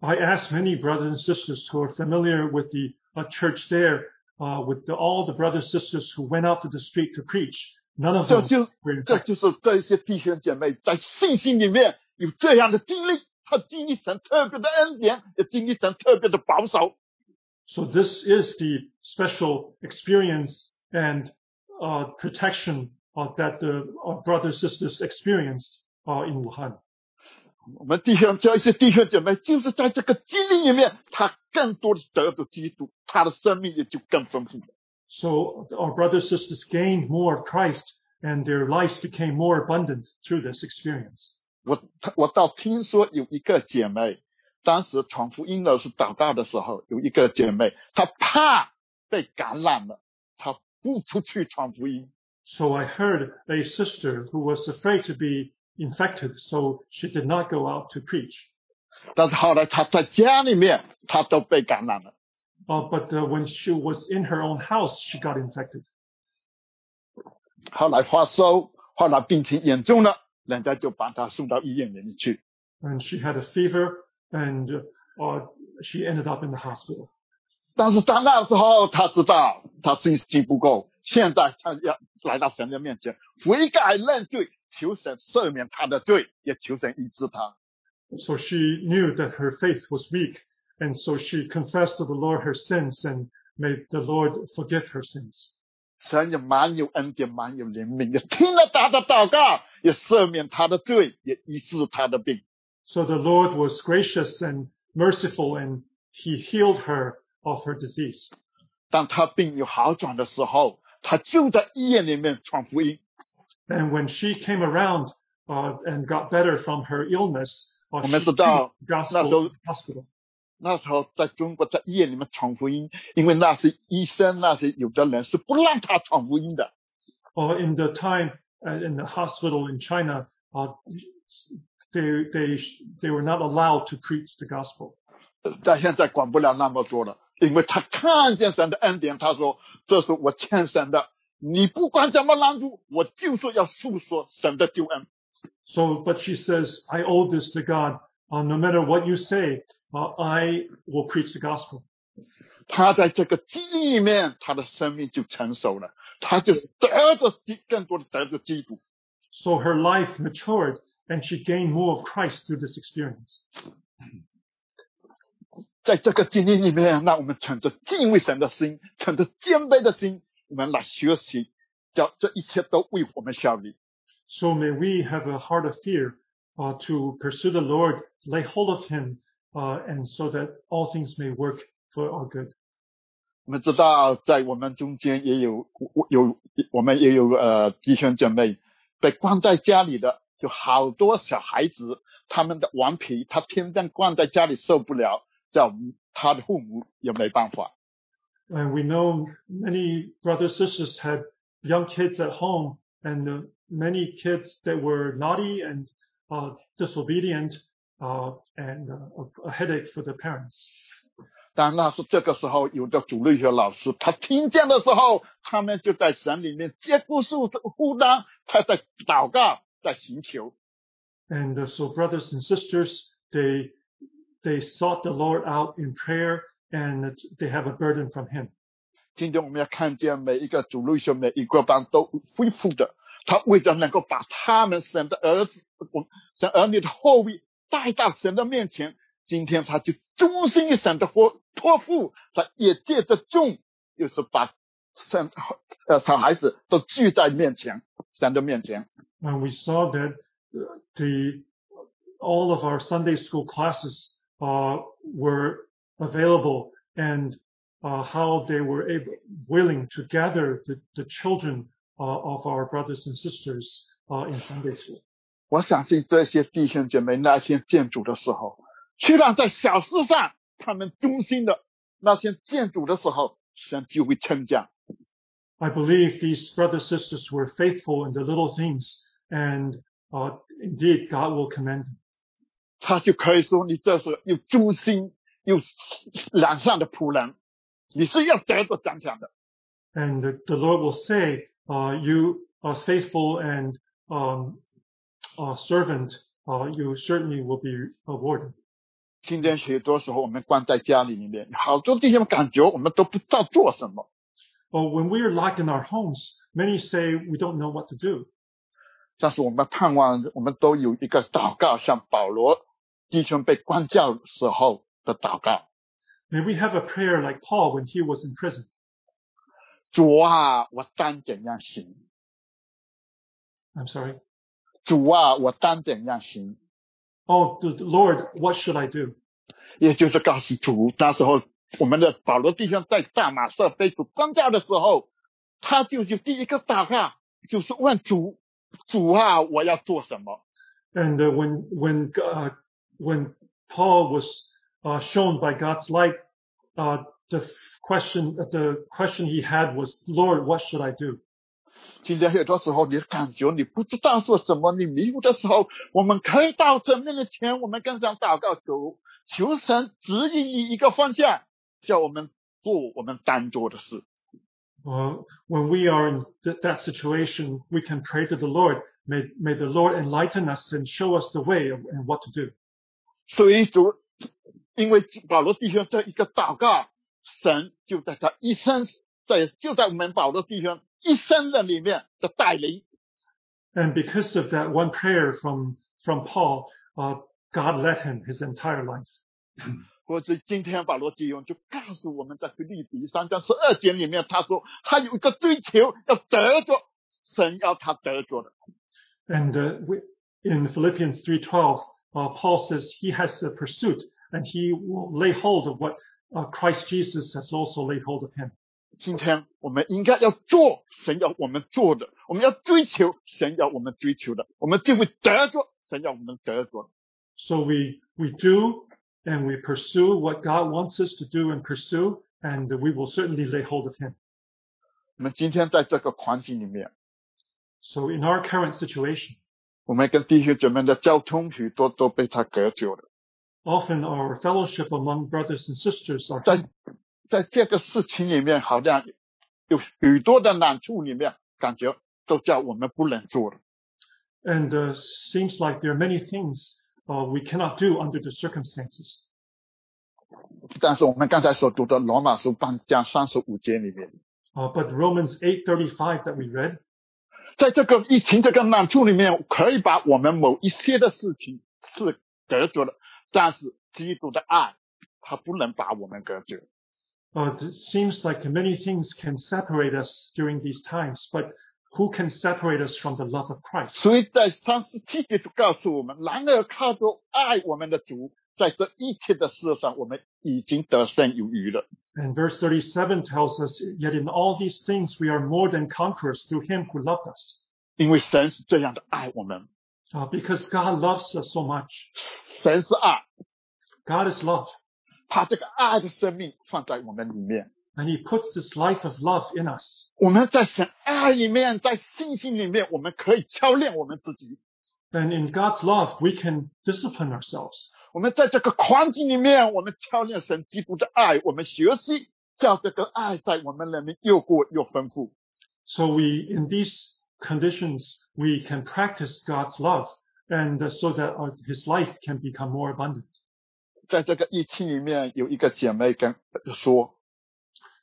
Speaker 2: I asked many brothers and sisters who are familiar with the uh, church there, uh, with the, all the brothers and sisters who went out to the street to preach. None of
Speaker 3: 这
Speaker 2: them
Speaker 3: 就
Speaker 2: were
Speaker 3: 这
Speaker 2: infected.
Speaker 3: 就是这一些弟兄姐妹在信心里面有这样的经历，他经历神特别的恩典，也经历神特别的保守。
Speaker 2: So this is the special experience and uh, protection uh, that the uh, brothers and sisters experienced uh, in Wuhan.
Speaker 3: 我们弟兄这一些弟兄姐妹，就是在这个经历里面，他更多的得着基督，他的生命也就更丰富了。
Speaker 2: So our brothers and sisters gained more of Christ and their lives became more abundant through this experience.
Speaker 3: 我我倒听说有一个姐妹，当时传福音的是祷告的时候，有一个姐妹，她怕被感染了，她不出去传福音。
Speaker 2: So I heard a sister who was afraid to be infected, so she did not go out to preach.
Speaker 3: 但是后来她在家里面，她都被感染了。
Speaker 2: Uh, but uh, when she was in her own house, she got infected.
Speaker 3: 后来发烧，后来病情严重了，人家就把她送到医院里面去。
Speaker 2: And she had a fever and uh, she ended up in the hospital.
Speaker 3: 但是到那时候，她知道她信心不够， 现在她要 来到神的面前，悔改认罪，求神赦免他的罪，也求神医治他。
Speaker 2: So she knew that her faith was weak, and so she confessed to the Lord her sins and made the Lord forgive her sins.
Speaker 3: 神也蛮有恩典，蛮有怜悯的，听了他的祷告，也赦免他的罪，也医治他的病。
Speaker 2: So the Lord was gracious and merciful, and he healed her of her disease.
Speaker 3: 当他病有好转的时候， 他就在医院里面传福音。
Speaker 2: And when she came around uh, and got better from her illness, uh,
Speaker 3: 我们
Speaker 2: she
Speaker 3: 知道，
Speaker 2: preached the
Speaker 3: 那
Speaker 2: gospel
Speaker 3: 时候
Speaker 2: in the hospital.
Speaker 3: 那时候在中国在医院里面传福音，因为那些医生那些有的人是不让他传福音的。
Speaker 2: Uh, in the time uh, in the hospital in China, uh, they they they were not allowed to preach the gospel.
Speaker 3: 在现在管不了那么多了， 因为他看见神的恩典，他说：“这是我欠神的，你不管怎么拦住，我就是要诉说神的救恩。
Speaker 2: So, but she says, I owe this to God. Uh, no matter what you say, uh, I will preach the gospel.
Speaker 3: ”他在这个基因里面，他的生命就成熟了，他就得着基更多的得着基督。
Speaker 2: So her life matured and she gained more of Christ through this experience.
Speaker 3: 在这个经历里面，让我们存着敬畏神的心，存着谦卑的心，我们来学习，叫这一切都为我们效力。
Speaker 2: So may we have a heart of fear uh, to pursue the Lord, lay hold of Him, uh, and so that all things may work for our good.
Speaker 3: 我们知道，在我们中间也有有我们也有呃弟兄姐妹被关在家里的，有好多小孩子，他们的顽皮，他天天关在家里受不了，叫他的父母也没办法。
Speaker 2: And we know many brothers sisters had young kids at home, and uh, many kids that were naughty and uh, disobedient, uh, and uh, a, a headache for the parents.
Speaker 3: 但那是这个时候，有的主日学老师他听见的时候，他们就在神里面接顾数负担，他在祷告，在寻求。
Speaker 2: And uh, so brothers and sisters, they they sought the Lord out in prayer, and that they have a burden from Him.
Speaker 3: 今天我们要看见每一个主日学每一个班都恢复的，他为着能够把他们神的儿子，我神儿女的后裔带到神的面前，今天他就忠心于神的托托付，他也借着众，就是把神呃小孩子都聚在面前，神的面前。
Speaker 2: And we saw that uh, the all of our Sunday school classes uh, were available, and uh, how they were able, willing to gather the, the children uh, of our brothers and sisters uh, in Sunday school.
Speaker 3: 我相信这些弟兄姐妹那天见主的时候，虽然在小事上他们忠心的，那些见主的时候，神就会称赞。
Speaker 2: I believe these brothers and sisters were faithful in the little things, and uh, indeed God will commend them.
Speaker 3: 他就可以说你这是有忠心、有良善的仆人，你是要得到奖赏的。
Speaker 2: And the, the Lord will say, uh, "You are faithful and um, uh, servant. Uh, you certainly will be awarded."
Speaker 3: 今天许多时候我们关在家里里面，好多弟兄感觉我们都不知道做什么。
Speaker 2: Well, when we are locked in our homes, many say we don't know what to do.
Speaker 3: 但是我们盼望我们都有一个祷告，像保罗 弟兄被关教时候的祷告。
Speaker 2: May we have a prayer like Paul when he was in prison.
Speaker 3: 主啊，我当怎样行？
Speaker 2: I'm sorry.
Speaker 3: 主啊，我当怎样行？
Speaker 2: Oh, the, the Lord, what should I do?
Speaker 3: 也就是告诉主，那时候我们的保罗弟兄在大马色被主关教的时候，他就是第一个祷告，就是问主：主啊，我要做什么？
Speaker 2: And uh, when when uh, when Paul was uh, shown by God's light, uh, the question the question he had was, Lord, what should I do?
Speaker 3: 今天很多时候，你感觉你不知道做什么，你迷糊的时候，我们可以到神面前，我们更想祷告主，求神指引你一个方向，叫我们做我们当做的事。
Speaker 2: Uh, when we are in th- that situation, we can pray to the Lord. May may the Lord enlighten us and show us the way of, and what to do.
Speaker 3: 所以主，因为保罗弟兄这一个祷告，神就在他一生在就在我们保罗弟兄一生的里面的带领。
Speaker 2: And because of that one prayer from, from Paul, uh, God led him his entire life.
Speaker 3: 或者今天保罗弟兄就告诉我们，在腓立比三章十二节里面，他说他有一个追求，要得着神要他得着的。
Speaker 2: And uh, we- in Philippians 3.12, uh, Paul says he has a pursuit and he will lay hold of what uh, Christ Jesus has also laid hold of him.
Speaker 3: 今天我们应该要做神要我们做的，我们要追求神要我们追求的，我们就会得着神要我们得着的。
Speaker 2: So we, we do and we pursue what God wants us to do and pursue, and we will certainly lay hold of him.
Speaker 3: 我们今天在这个环境里面，
Speaker 2: So in our current situation,
Speaker 3: 我们跟弟兄姐妹的交通许多都被他隔绝了。
Speaker 2: often our fellowship among brothers and sisters are
Speaker 3: 在在这个事情里面，好像有许多的难处里面，感觉都叫我们不能做了。
Speaker 2: and uh, seems like there are many things uh, we cannot do under the circumstances.
Speaker 3: 但是我们刚才所读的罗马书八章三十五节里面，
Speaker 2: Uh, but Romans 8:35 that we read
Speaker 3: 在这个疫情这个难处里面，可以把我们某一些的事情是隔绝了，但是基督的爱，它不能把我们隔绝。
Speaker 2: Uh, it seems like many things can separate us during these times, but who can separate us from the love of Christ?
Speaker 3: 所以在三十七节就告诉我们，然而靠着爱我们的主，在这一切的事上，我们已经得胜有余了。
Speaker 2: And verse 37 tells us, yet in all these things we are more than conquerors through him who loved us.
Speaker 3: 因为神是这样的爱我们，
Speaker 2: Uh, because God loves us so much.
Speaker 3: 神是爱，
Speaker 2: God is love.
Speaker 3: 他这个爱的生命放在我们里面。
Speaker 2: And he puts this life of love in us.
Speaker 3: 我们在神爱里面，在信心里面，我们可以操练我们自己。
Speaker 2: And in God's love, we can discipline ourselves.
Speaker 3: 我们在这个环境里面，我们操练神基督的爱，我们学习叫这个爱在我们里面又过又丰富。
Speaker 2: So we, in these conditions, we can practice God's love and uh, so that our, his life can become more abundant.
Speaker 3: 在这个疫情里面，有一个姐妹跟说，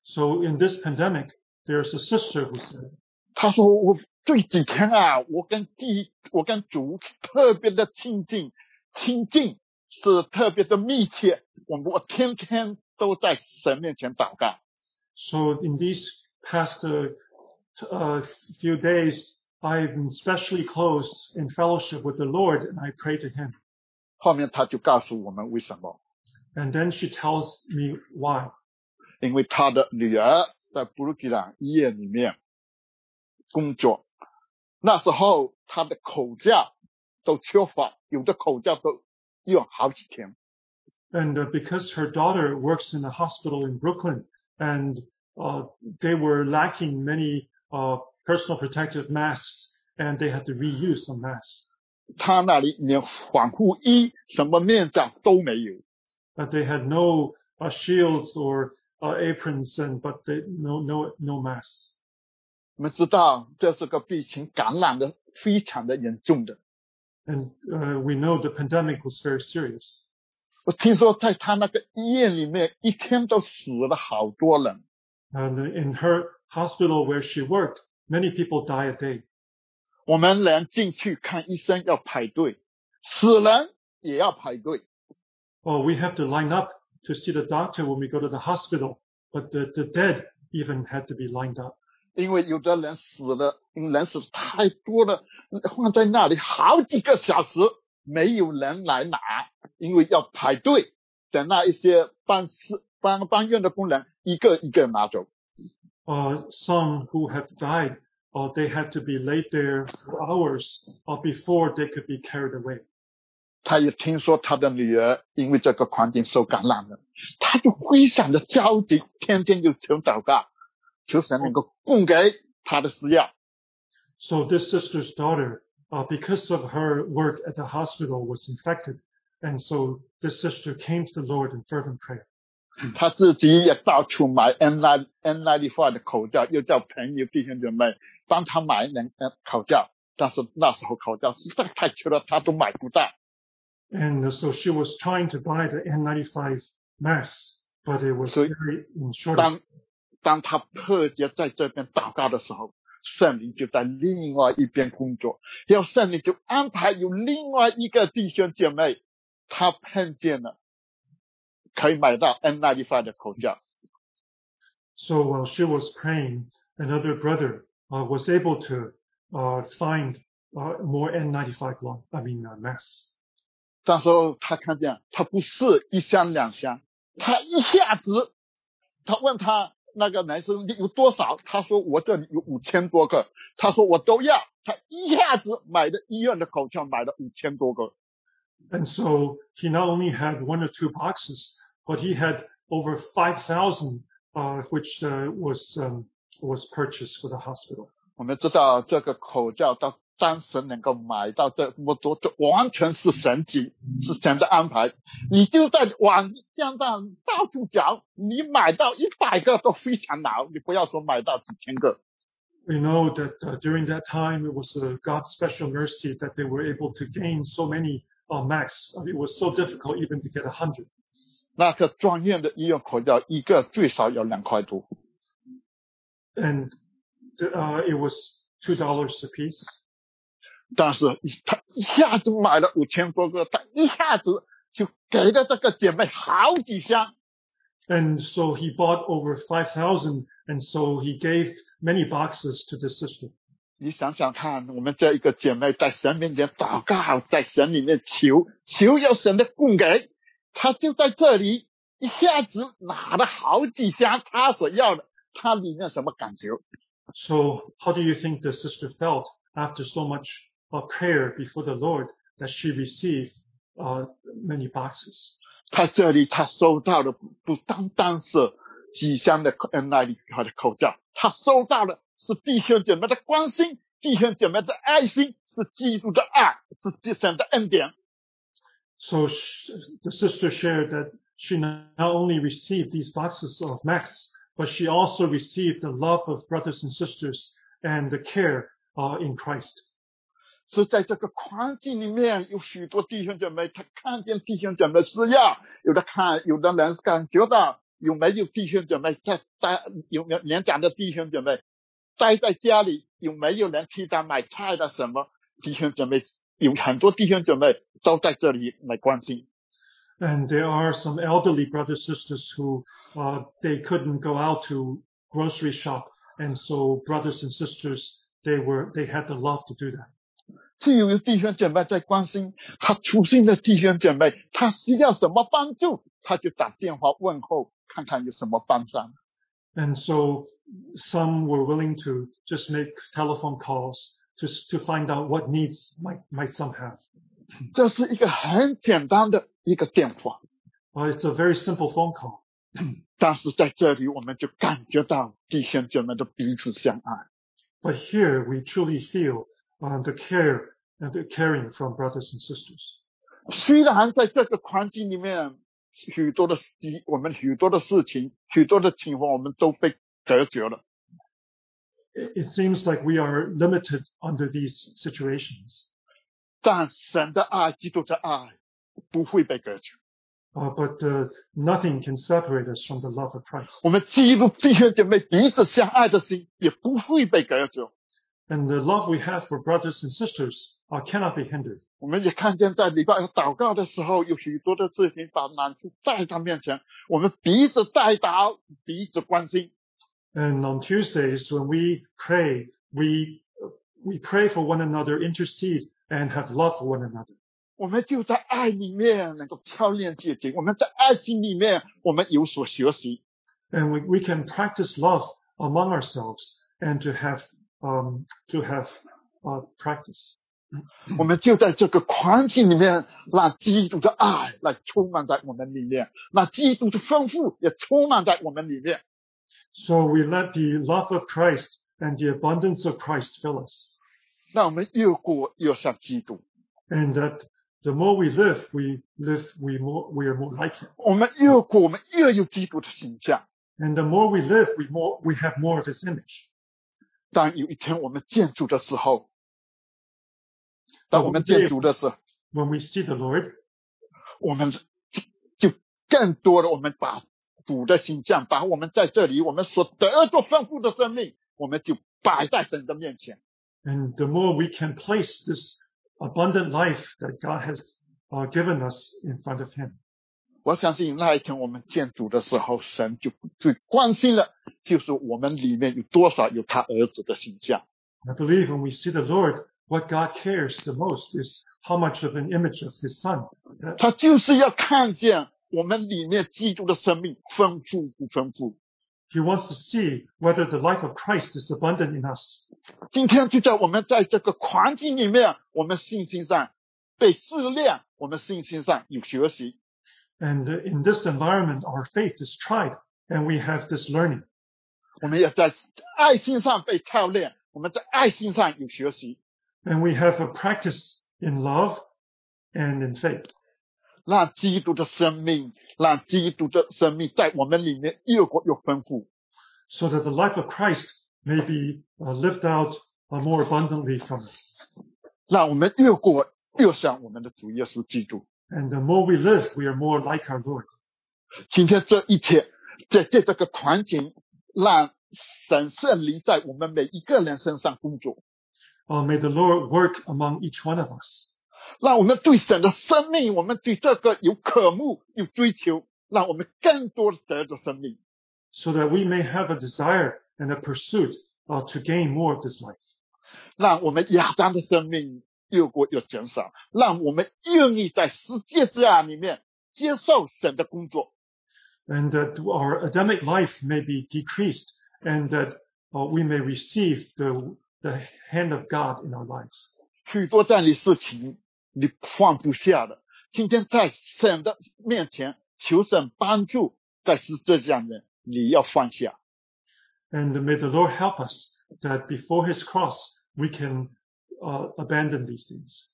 Speaker 2: So in this pandemic, there's a sister who said,
Speaker 3: 她说我这几天啊，我跟地，我跟主特别的亲近，亲近是特别的密切，我我天天都在神面前祷告。
Speaker 2: so in these past uh, t- uh, few days, I've been especially close in fellowship with the Lord and I pray to him.
Speaker 3: 后面她就告诉我们为什么，
Speaker 2: And then she tells me why.
Speaker 3: 因为她的女儿在布鲁吉兰医院里面 工作，那时候她的口罩都缺乏，有的口罩都用好几天。
Speaker 2: And uh, because her daughter works in a hospital in Brooklyn and uh, they were lacking many uh, personal protective masks and they had to reuse some masks.
Speaker 3: 她那里连防护衣、什么面罩都没有。
Speaker 2: But they had no uh, shields or uh, aprons and but they, no no no masks.
Speaker 3: 我们知道这是个病情感染的非常的严重的。
Speaker 2: And uh, we know the pandemic was very serious.
Speaker 3: 我听说在他那个医院里面，一天都死了好多人。
Speaker 2: And in her hospital where she worked, many people die a day.
Speaker 3: 我们连进去看医生要排队，死人也要排队。
Speaker 2: Well, we have to line up to see the doctor when we go to the hospital, but the, the dead even had to be lined up.
Speaker 3: 因为有的人死了，人死太多了，放在那里好几个小时，没有人来拿，因为要排队，等那一些办事办办院的工人一个一个拿走。
Speaker 2: Uh, some who have died, uh, they had to be laid there for hours uh, before they could be carried away.
Speaker 3: 他也听说他的女儿因为这个环境受感染了，他就非常的焦急，天天就求祷告，求神能够供给他的需要。
Speaker 2: So this sister's daughter, uh, because of her work at the hospital, was infected. And so this sister came to the Lord in fervent prayer.
Speaker 3: 他自己也到处买 N 9 N 9 5的口罩，又叫朋友弟兄姐妹帮他买那呃口罩，但是那时候口罩实在太缺了，他都买不到。
Speaker 2: And so she was trying to buy the N95 masks, but it was
Speaker 3: So-
Speaker 2: very in shortage.
Speaker 3: 当当他迫切在这边祷告的时候，圣灵就在另外一边工作，然后圣灵就安排有另外一个弟兄姐妹，他碰见了可以买到 N 9 5的口罩
Speaker 2: ，So while she was praying, another brother uh, was able to uh, find uh, more N95 long, I mean uh, masks.
Speaker 3: 但是他看见他不是一箱两箱，他一下子，他问他那个男生有多少，他说我这里有五千多个，他说我都要，他一下子买的医院的口罩买了五千多个。
Speaker 2: And so he not only had one or two boxes, but he had over 5,000, uh, which uh, was um, was purchased for the hospital.
Speaker 3: 我们知道这个口罩到 当时能够买到这么多，这完全是神迹，是神的安排。你就在网站上到处找，你买到一百个都非常难，你不要说买到几千个。
Speaker 2: We know that uh, during that time it was uh, God's special mercy that they were able to gain so many uh, masks. I mean, it was so difficult even to get a hundred.
Speaker 3: 那个专业的医院口罩一个最少要两块多，
Speaker 2: and uh, it was two dollars a piece.
Speaker 3: 但是一他一下子买了五千多个，他一下子就给了这个姐妹好几箱。
Speaker 2: And so he bought over five thousand, and so he gave many boxes to the sister.
Speaker 3: 你想想看，我们这一个姐妹在神面前祷告，在神里面求，求要神的供给，她就在这里一下子拿了好几箱她所要的，她里面什么感觉？
Speaker 2: So how do you think the sister felt after so much uh, prayer before the Lord that she received uh, many boxes?
Speaker 3: 她这里她收到的不不单单是几箱的口恩奈利她的口罩，她收到的是弟兄姐妹的关心，弟兄姐妹的爱心，是基督的爱，是神的恩典。
Speaker 2: So sh- the sister shared that she not only received these boxes of Max, but she also received the love of brothers and sisters and the care uh, in Christ.
Speaker 3: 所以在这个环境里面，有许多弟兄姐妹，他看见弟兄姐妹需要，有的看，有的人感觉到有没有弟兄姐妹在在有没有年长的弟兄姐妹待在家里，有没有人替他买菜的什么弟兄姐妹，有很多弟兄姐妹都在这里来关心。
Speaker 2: And there are some elderly brothers sisters who uh, they couldn't go out to grocery shop, and so brothers and sisters they were they had the love to do that.
Speaker 3: 就有弟兄姐妹在关心他出信的弟兄姐妹，他需要什么帮助，他就打电话问候，看看有什么帮上。
Speaker 2: And so some were willing to just make telephone calls just to find out what needs might might some have.
Speaker 3: 这是一个很简单的一个电话，
Speaker 2: Uh, it's a very simple phone call.
Speaker 3: 但是在这里我们就感觉到弟兄姐妹的彼此相爱。
Speaker 2: But here we truly feel uh, the care and the caring from brothers and sisters.
Speaker 3: 虽然在这个环境里面，许多的事我们许多的事情，许多的情况，我们都被隔绝了。
Speaker 2: It, it seems like we are limited under these situations.
Speaker 3: 但神的爱，基督的爱，不会被隔绝。
Speaker 2: Uh, but uh, nothing can separate us from the love of Christ.
Speaker 3: 我们基督弟兄姐妹彼此相爱的心，也不会被隔绝。
Speaker 2: And the love we have for brothers and sisters uh, cannot be hindered.
Speaker 3: 我们也看见，在礼拜二祷告的时候，有许多的事情把难处带到面前，我们彼此带祷，彼此关心。
Speaker 2: And on Tuesdays, when we pray, we we pray for one another, intercede, and have love for one another.
Speaker 3: 我们就在爱里面能够操练自己，我们在爱心里面，我们有所学习。
Speaker 2: And we, we can practice love among ourselves and to have um, to have uh, practice.
Speaker 3: 我们就在这个环境里面，让基督的爱来充满在我们里面，让基督的丰富也充满在我们里面。
Speaker 2: So we let the love of Christ and the abundance of Christ fill us.
Speaker 3: 让我们越过越像基督，
Speaker 2: And that the more we live, we live, we more, we are more like Him.
Speaker 3: 我们越过我们越有基督的形象。
Speaker 2: And the more we live, we more, we have more of His image.
Speaker 3: 当有一天我们见主的时候，当我们见主的时候，
Speaker 2: When we see the Lord,
Speaker 3: 我们就就更多的我们把主的形象，把我们在这里我们所得着丰富的生命，我们就 摆在神的面前。
Speaker 2: And the more we can place this abundant life that God has uh, given us in front of Him.
Speaker 3: 我相信那一天我们见主的时候，神就最关心的就是我们里面有多少有他儿子的形象。
Speaker 2: I believe when we see the Lord, what God cares the most is how much of an image of His Son.
Speaker 3: 他就是要看见我们里面基督的生命丰富不丰富。
Speaker 2: He wants to see whether the life of Christ is abundant in us.
Speaker 3: 今天就在我们在这个环境里面，我们信心上被试炼，我们信心上有学习。
Speaker 2: And uh, in this environment, our faith is tried and we have this learning.
Speaker 3: 我们也在爱心上被操练，我们在爱心上有学习，
Speaker 2: And we have a practice in love and in faith.
Speaker 3: 让基督的生命，让基督的生命在我们里面越过越丰富。
Speaker 2: so that the life of Christ may be uh, lived out uh, more abundantly from us.
Speaker 3: 让我们越过越像我们的主耶稣基督。
Speaker 2: And the more we live, we are more like our Lord.
Speaker 3: 今天这一切，在在这个团体，让神圣灵在我们每一个人身上工作，
Speaker 2: Uh, may the Lord work among each one of us.
Speaker 3: 让我们对神的生命，我们对这个有渴慕、有追求，让我们更多的得着生命。
Speaker 2: so that we may have a desire and a pursuit uh, to gain more of this life.
Speaker 3: 让我们亚当的生命 越过越减少，让我们愿意在世界之下里面接受神的工作，
Speaker 2: And that our Adamic life may be decreased and that uh, we may receive the, the hand of God in our lives.
Speaker 3: 许多在你事情你放不下的，今天在神的面前求神帮助，在世界上面你要放下。
Speaker 2: And may the Lord help us that before his cross, we can uh, abandon these things.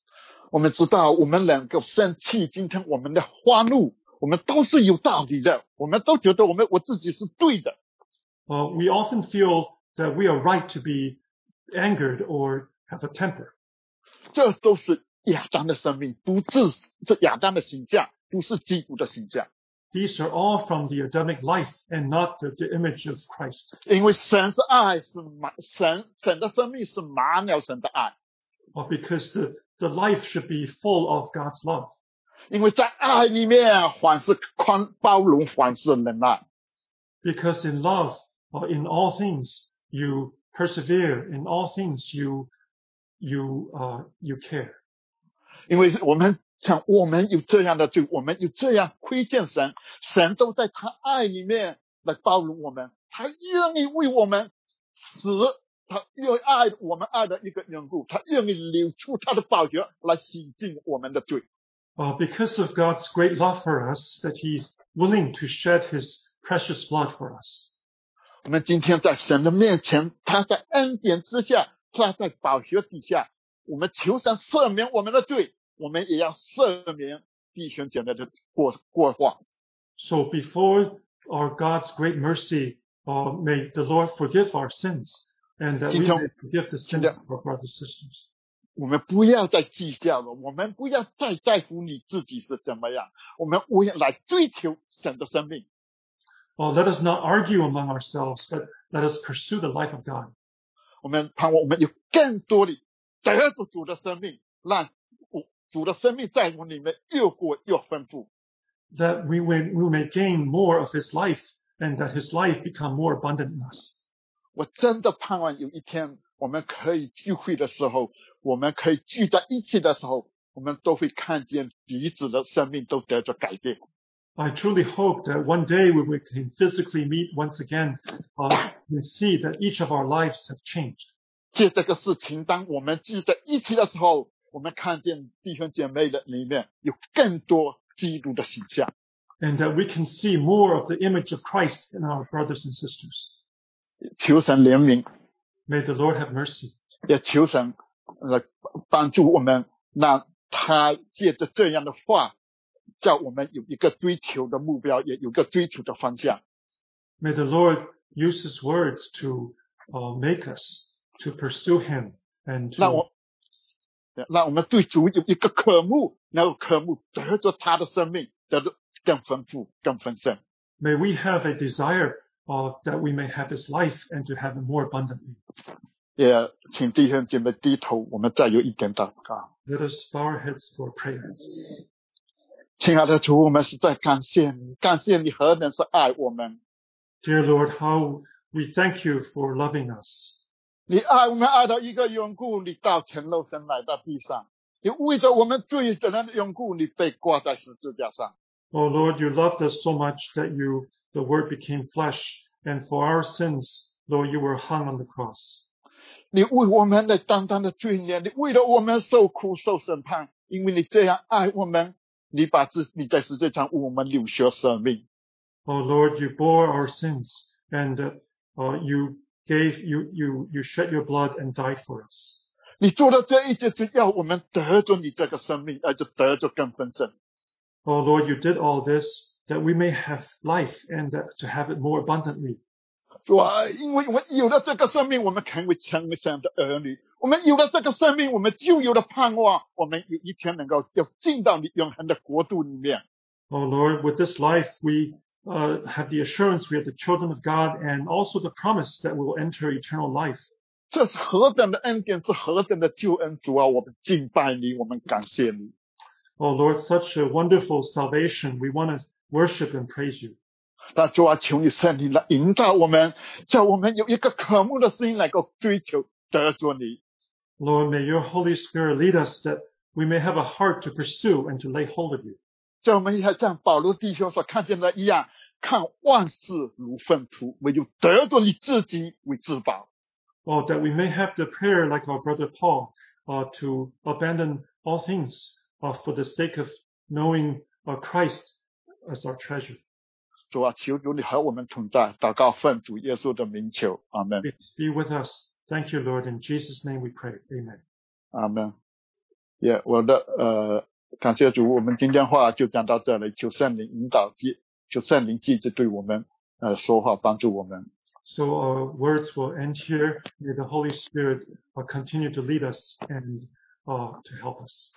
Speaker 3: 我们知道，我们能够生气，今天我们的花怒，我们都是有道理的，我们都觉得我们我自己是对的。
Speaker 2: Uh, we often feel that we are right to be angered or have a temper.
Speaker 3: 这都是亚当的生命，不是这亚当的形象，不是基督的形象。
Speaker 2: These are all from the Adamic life and not the, the image of Christ.
Speaker 3: 因为神是爱，是满神神的生命是满了神的爱。
Speaker 2: Uh, because the, the life should be full of God's love.
Speaker 3: 因为在爱里面，凡是宽包容，凡是忍耐。
Speaker 2: Because in love, uh, in all things, you persevere. In all things, you, you, uh, you care.
Speaker 3: 因为我们像我们有这样的罪，我们有这样亏欠神，神都在他爱里面来包容我们，他愿意为我们死， 他愿意爱我们爱的一个缘故，他愿意流出他的宝血来洗净我们的罪。
Speaker 2: Uh, because of God's great love for us, that He's willing to shed His precious blood for us.
Speaker 3: 我们今天在神的面前，他在恩典之下，他在宝血底下，我们求神赦免我们的罪，我们也要赦免弟兄姐妹的过过患。
Speaker 2: So before our God's great mercy, uh, may the Lord forgive our sins and that we
Speaker 3: Kingdom-
Speaker 2: may forgive the sins
Speaker 3: Kingdom-
Speaker 2: of our brothers and sisters.
Speaker 3: 我们不要再计较了，我们不要再在乎你自己是怎么样，我们我要来追求神的生命。
Speaker 2: Uh, let us not argue among ourselves, but let us pursue the life of God.
Speaker 3: 我们盼望我们有更多的得着主的生命，让我主的生命在我们里面越过越丰富。
Speaker 2: that we may, we may gain more of his life and that his life become more abundant in us.
Speaker 3: 我真的盼望有一天我们可以聚会的时候，我们可以聚在一起的时候，我们都会看见彼此的生命都得着改变。
Speaker 2: I truly hope that one day when we can physically meet once again, uh, we see that each of our lives have changed.
Speaker 3: 借这个事情，当我们聚在一起的时候，我们看见弟兄姐妹的里面有更多基督的形象。
Speaker 2: and that we can see more of the image of Christ in our brothers and sisters.
Speaker 3: 求神怜悯，
Speaker 2: May the Lord have mercy.
Speaker 3: 也求神来帮助我们，让他借着这样的话，叫我们有一个追求的目标，也有一个追求的方向。
Speaker 2: May the Lord use his words to uh, make us to pursue him and
Speaker 3: 让
Speaker 2: to
Speaker 3: 我，让我们对主有一个渴慕，然后渴慕得着他的生命，得着更丰富、更丰盛。
Speaker 2: may we have a desire uh, that we may have his life and to have it more abundantly.
Speaker 3: 也请弟兄姐妹低头，我们再有一点祷告。
Speaker 2: Let us bow our heads for prayer.
Speaker 3: 亲爱的主，我们实在感谢你，感谢你何等是爱我们。
Speaker 2: Dear Lord, how we thank you for loving us.
Speaker 3: 你爱我们爱到一个缘故，你到成肉身来到地上，你为着我们罪的人的缘故，你被挂在十字架上。
Speaker 2: Oh Lord, you loved us so much that you, the Word became flesh, and for our sins, Lord, you were hung on the cross.
Speaker 3: 你为我们来担当的罪孽，你为了我们受苦受审判，因为你这样爱我们，你把自你在世界上为我们流血舍命。
Speaker 2: Oh Lord, you bore our sins, and uh, uh, you gave, you, you, you shed your blood and died for us.
Speaker 3: 你做的这一切，只要我们得着你这个生命，而且得着更丰盛。
Speaker 2: Oh Lord, you did all this that we may have life and that to have it more abundantly.
Speaker 3: 主啊，因为我们有了这个生命，我们可以成为神的儿女。我们有了这个生命，我们就有了盼望。我们有一天能够要进到你永恒的国度里面。
Speaker 2: Oh Lord, with this life, we uh, have the assurance we are the children of God and also the promise that we will enter eternal life.
Speaker 3: 这是何等的恩典，是何等的救恩！主啊，我们敬拜你，我们感谢你。
Speaker 2: Oh Lord, such a wonderful salvation. We want to worship and praise you.
Speaker 3: 但主啊，求你圣灵来引导我们，叫我们有一个渴慕的心，能够追求得着你。
Speaker 2: Lord, may your Holy Spirit lead us that we may have a heart to pursue and to lay hold of you.
Speaker 3: 叫我们也像保罗弟兄所看见的一样，看万事如粪土，唯有得着你自己为至宝。
Speaker 2: Oh, that we may have the prayer like our brother Paul uh, to abandon all things uh, for the sake of knowing uh, Christ as our treasure.
Speaker 3: 主啊，求主你和我们同在，祷告奉主耶稣的名求，阿门，
Speaker 2: Be with us. Thank you, Lord. In Jesus' name we pray. Amen.
Speaker 3: 阿门。也、我的呃，感谢主，我们今天话就讲到这里，求圣灵引导记，求圣灵继续对我们呃说话，帮助我们。
Speaker 2: So our words will end here. May the Holy Spirit uh, continue to lead us and uh, to help us.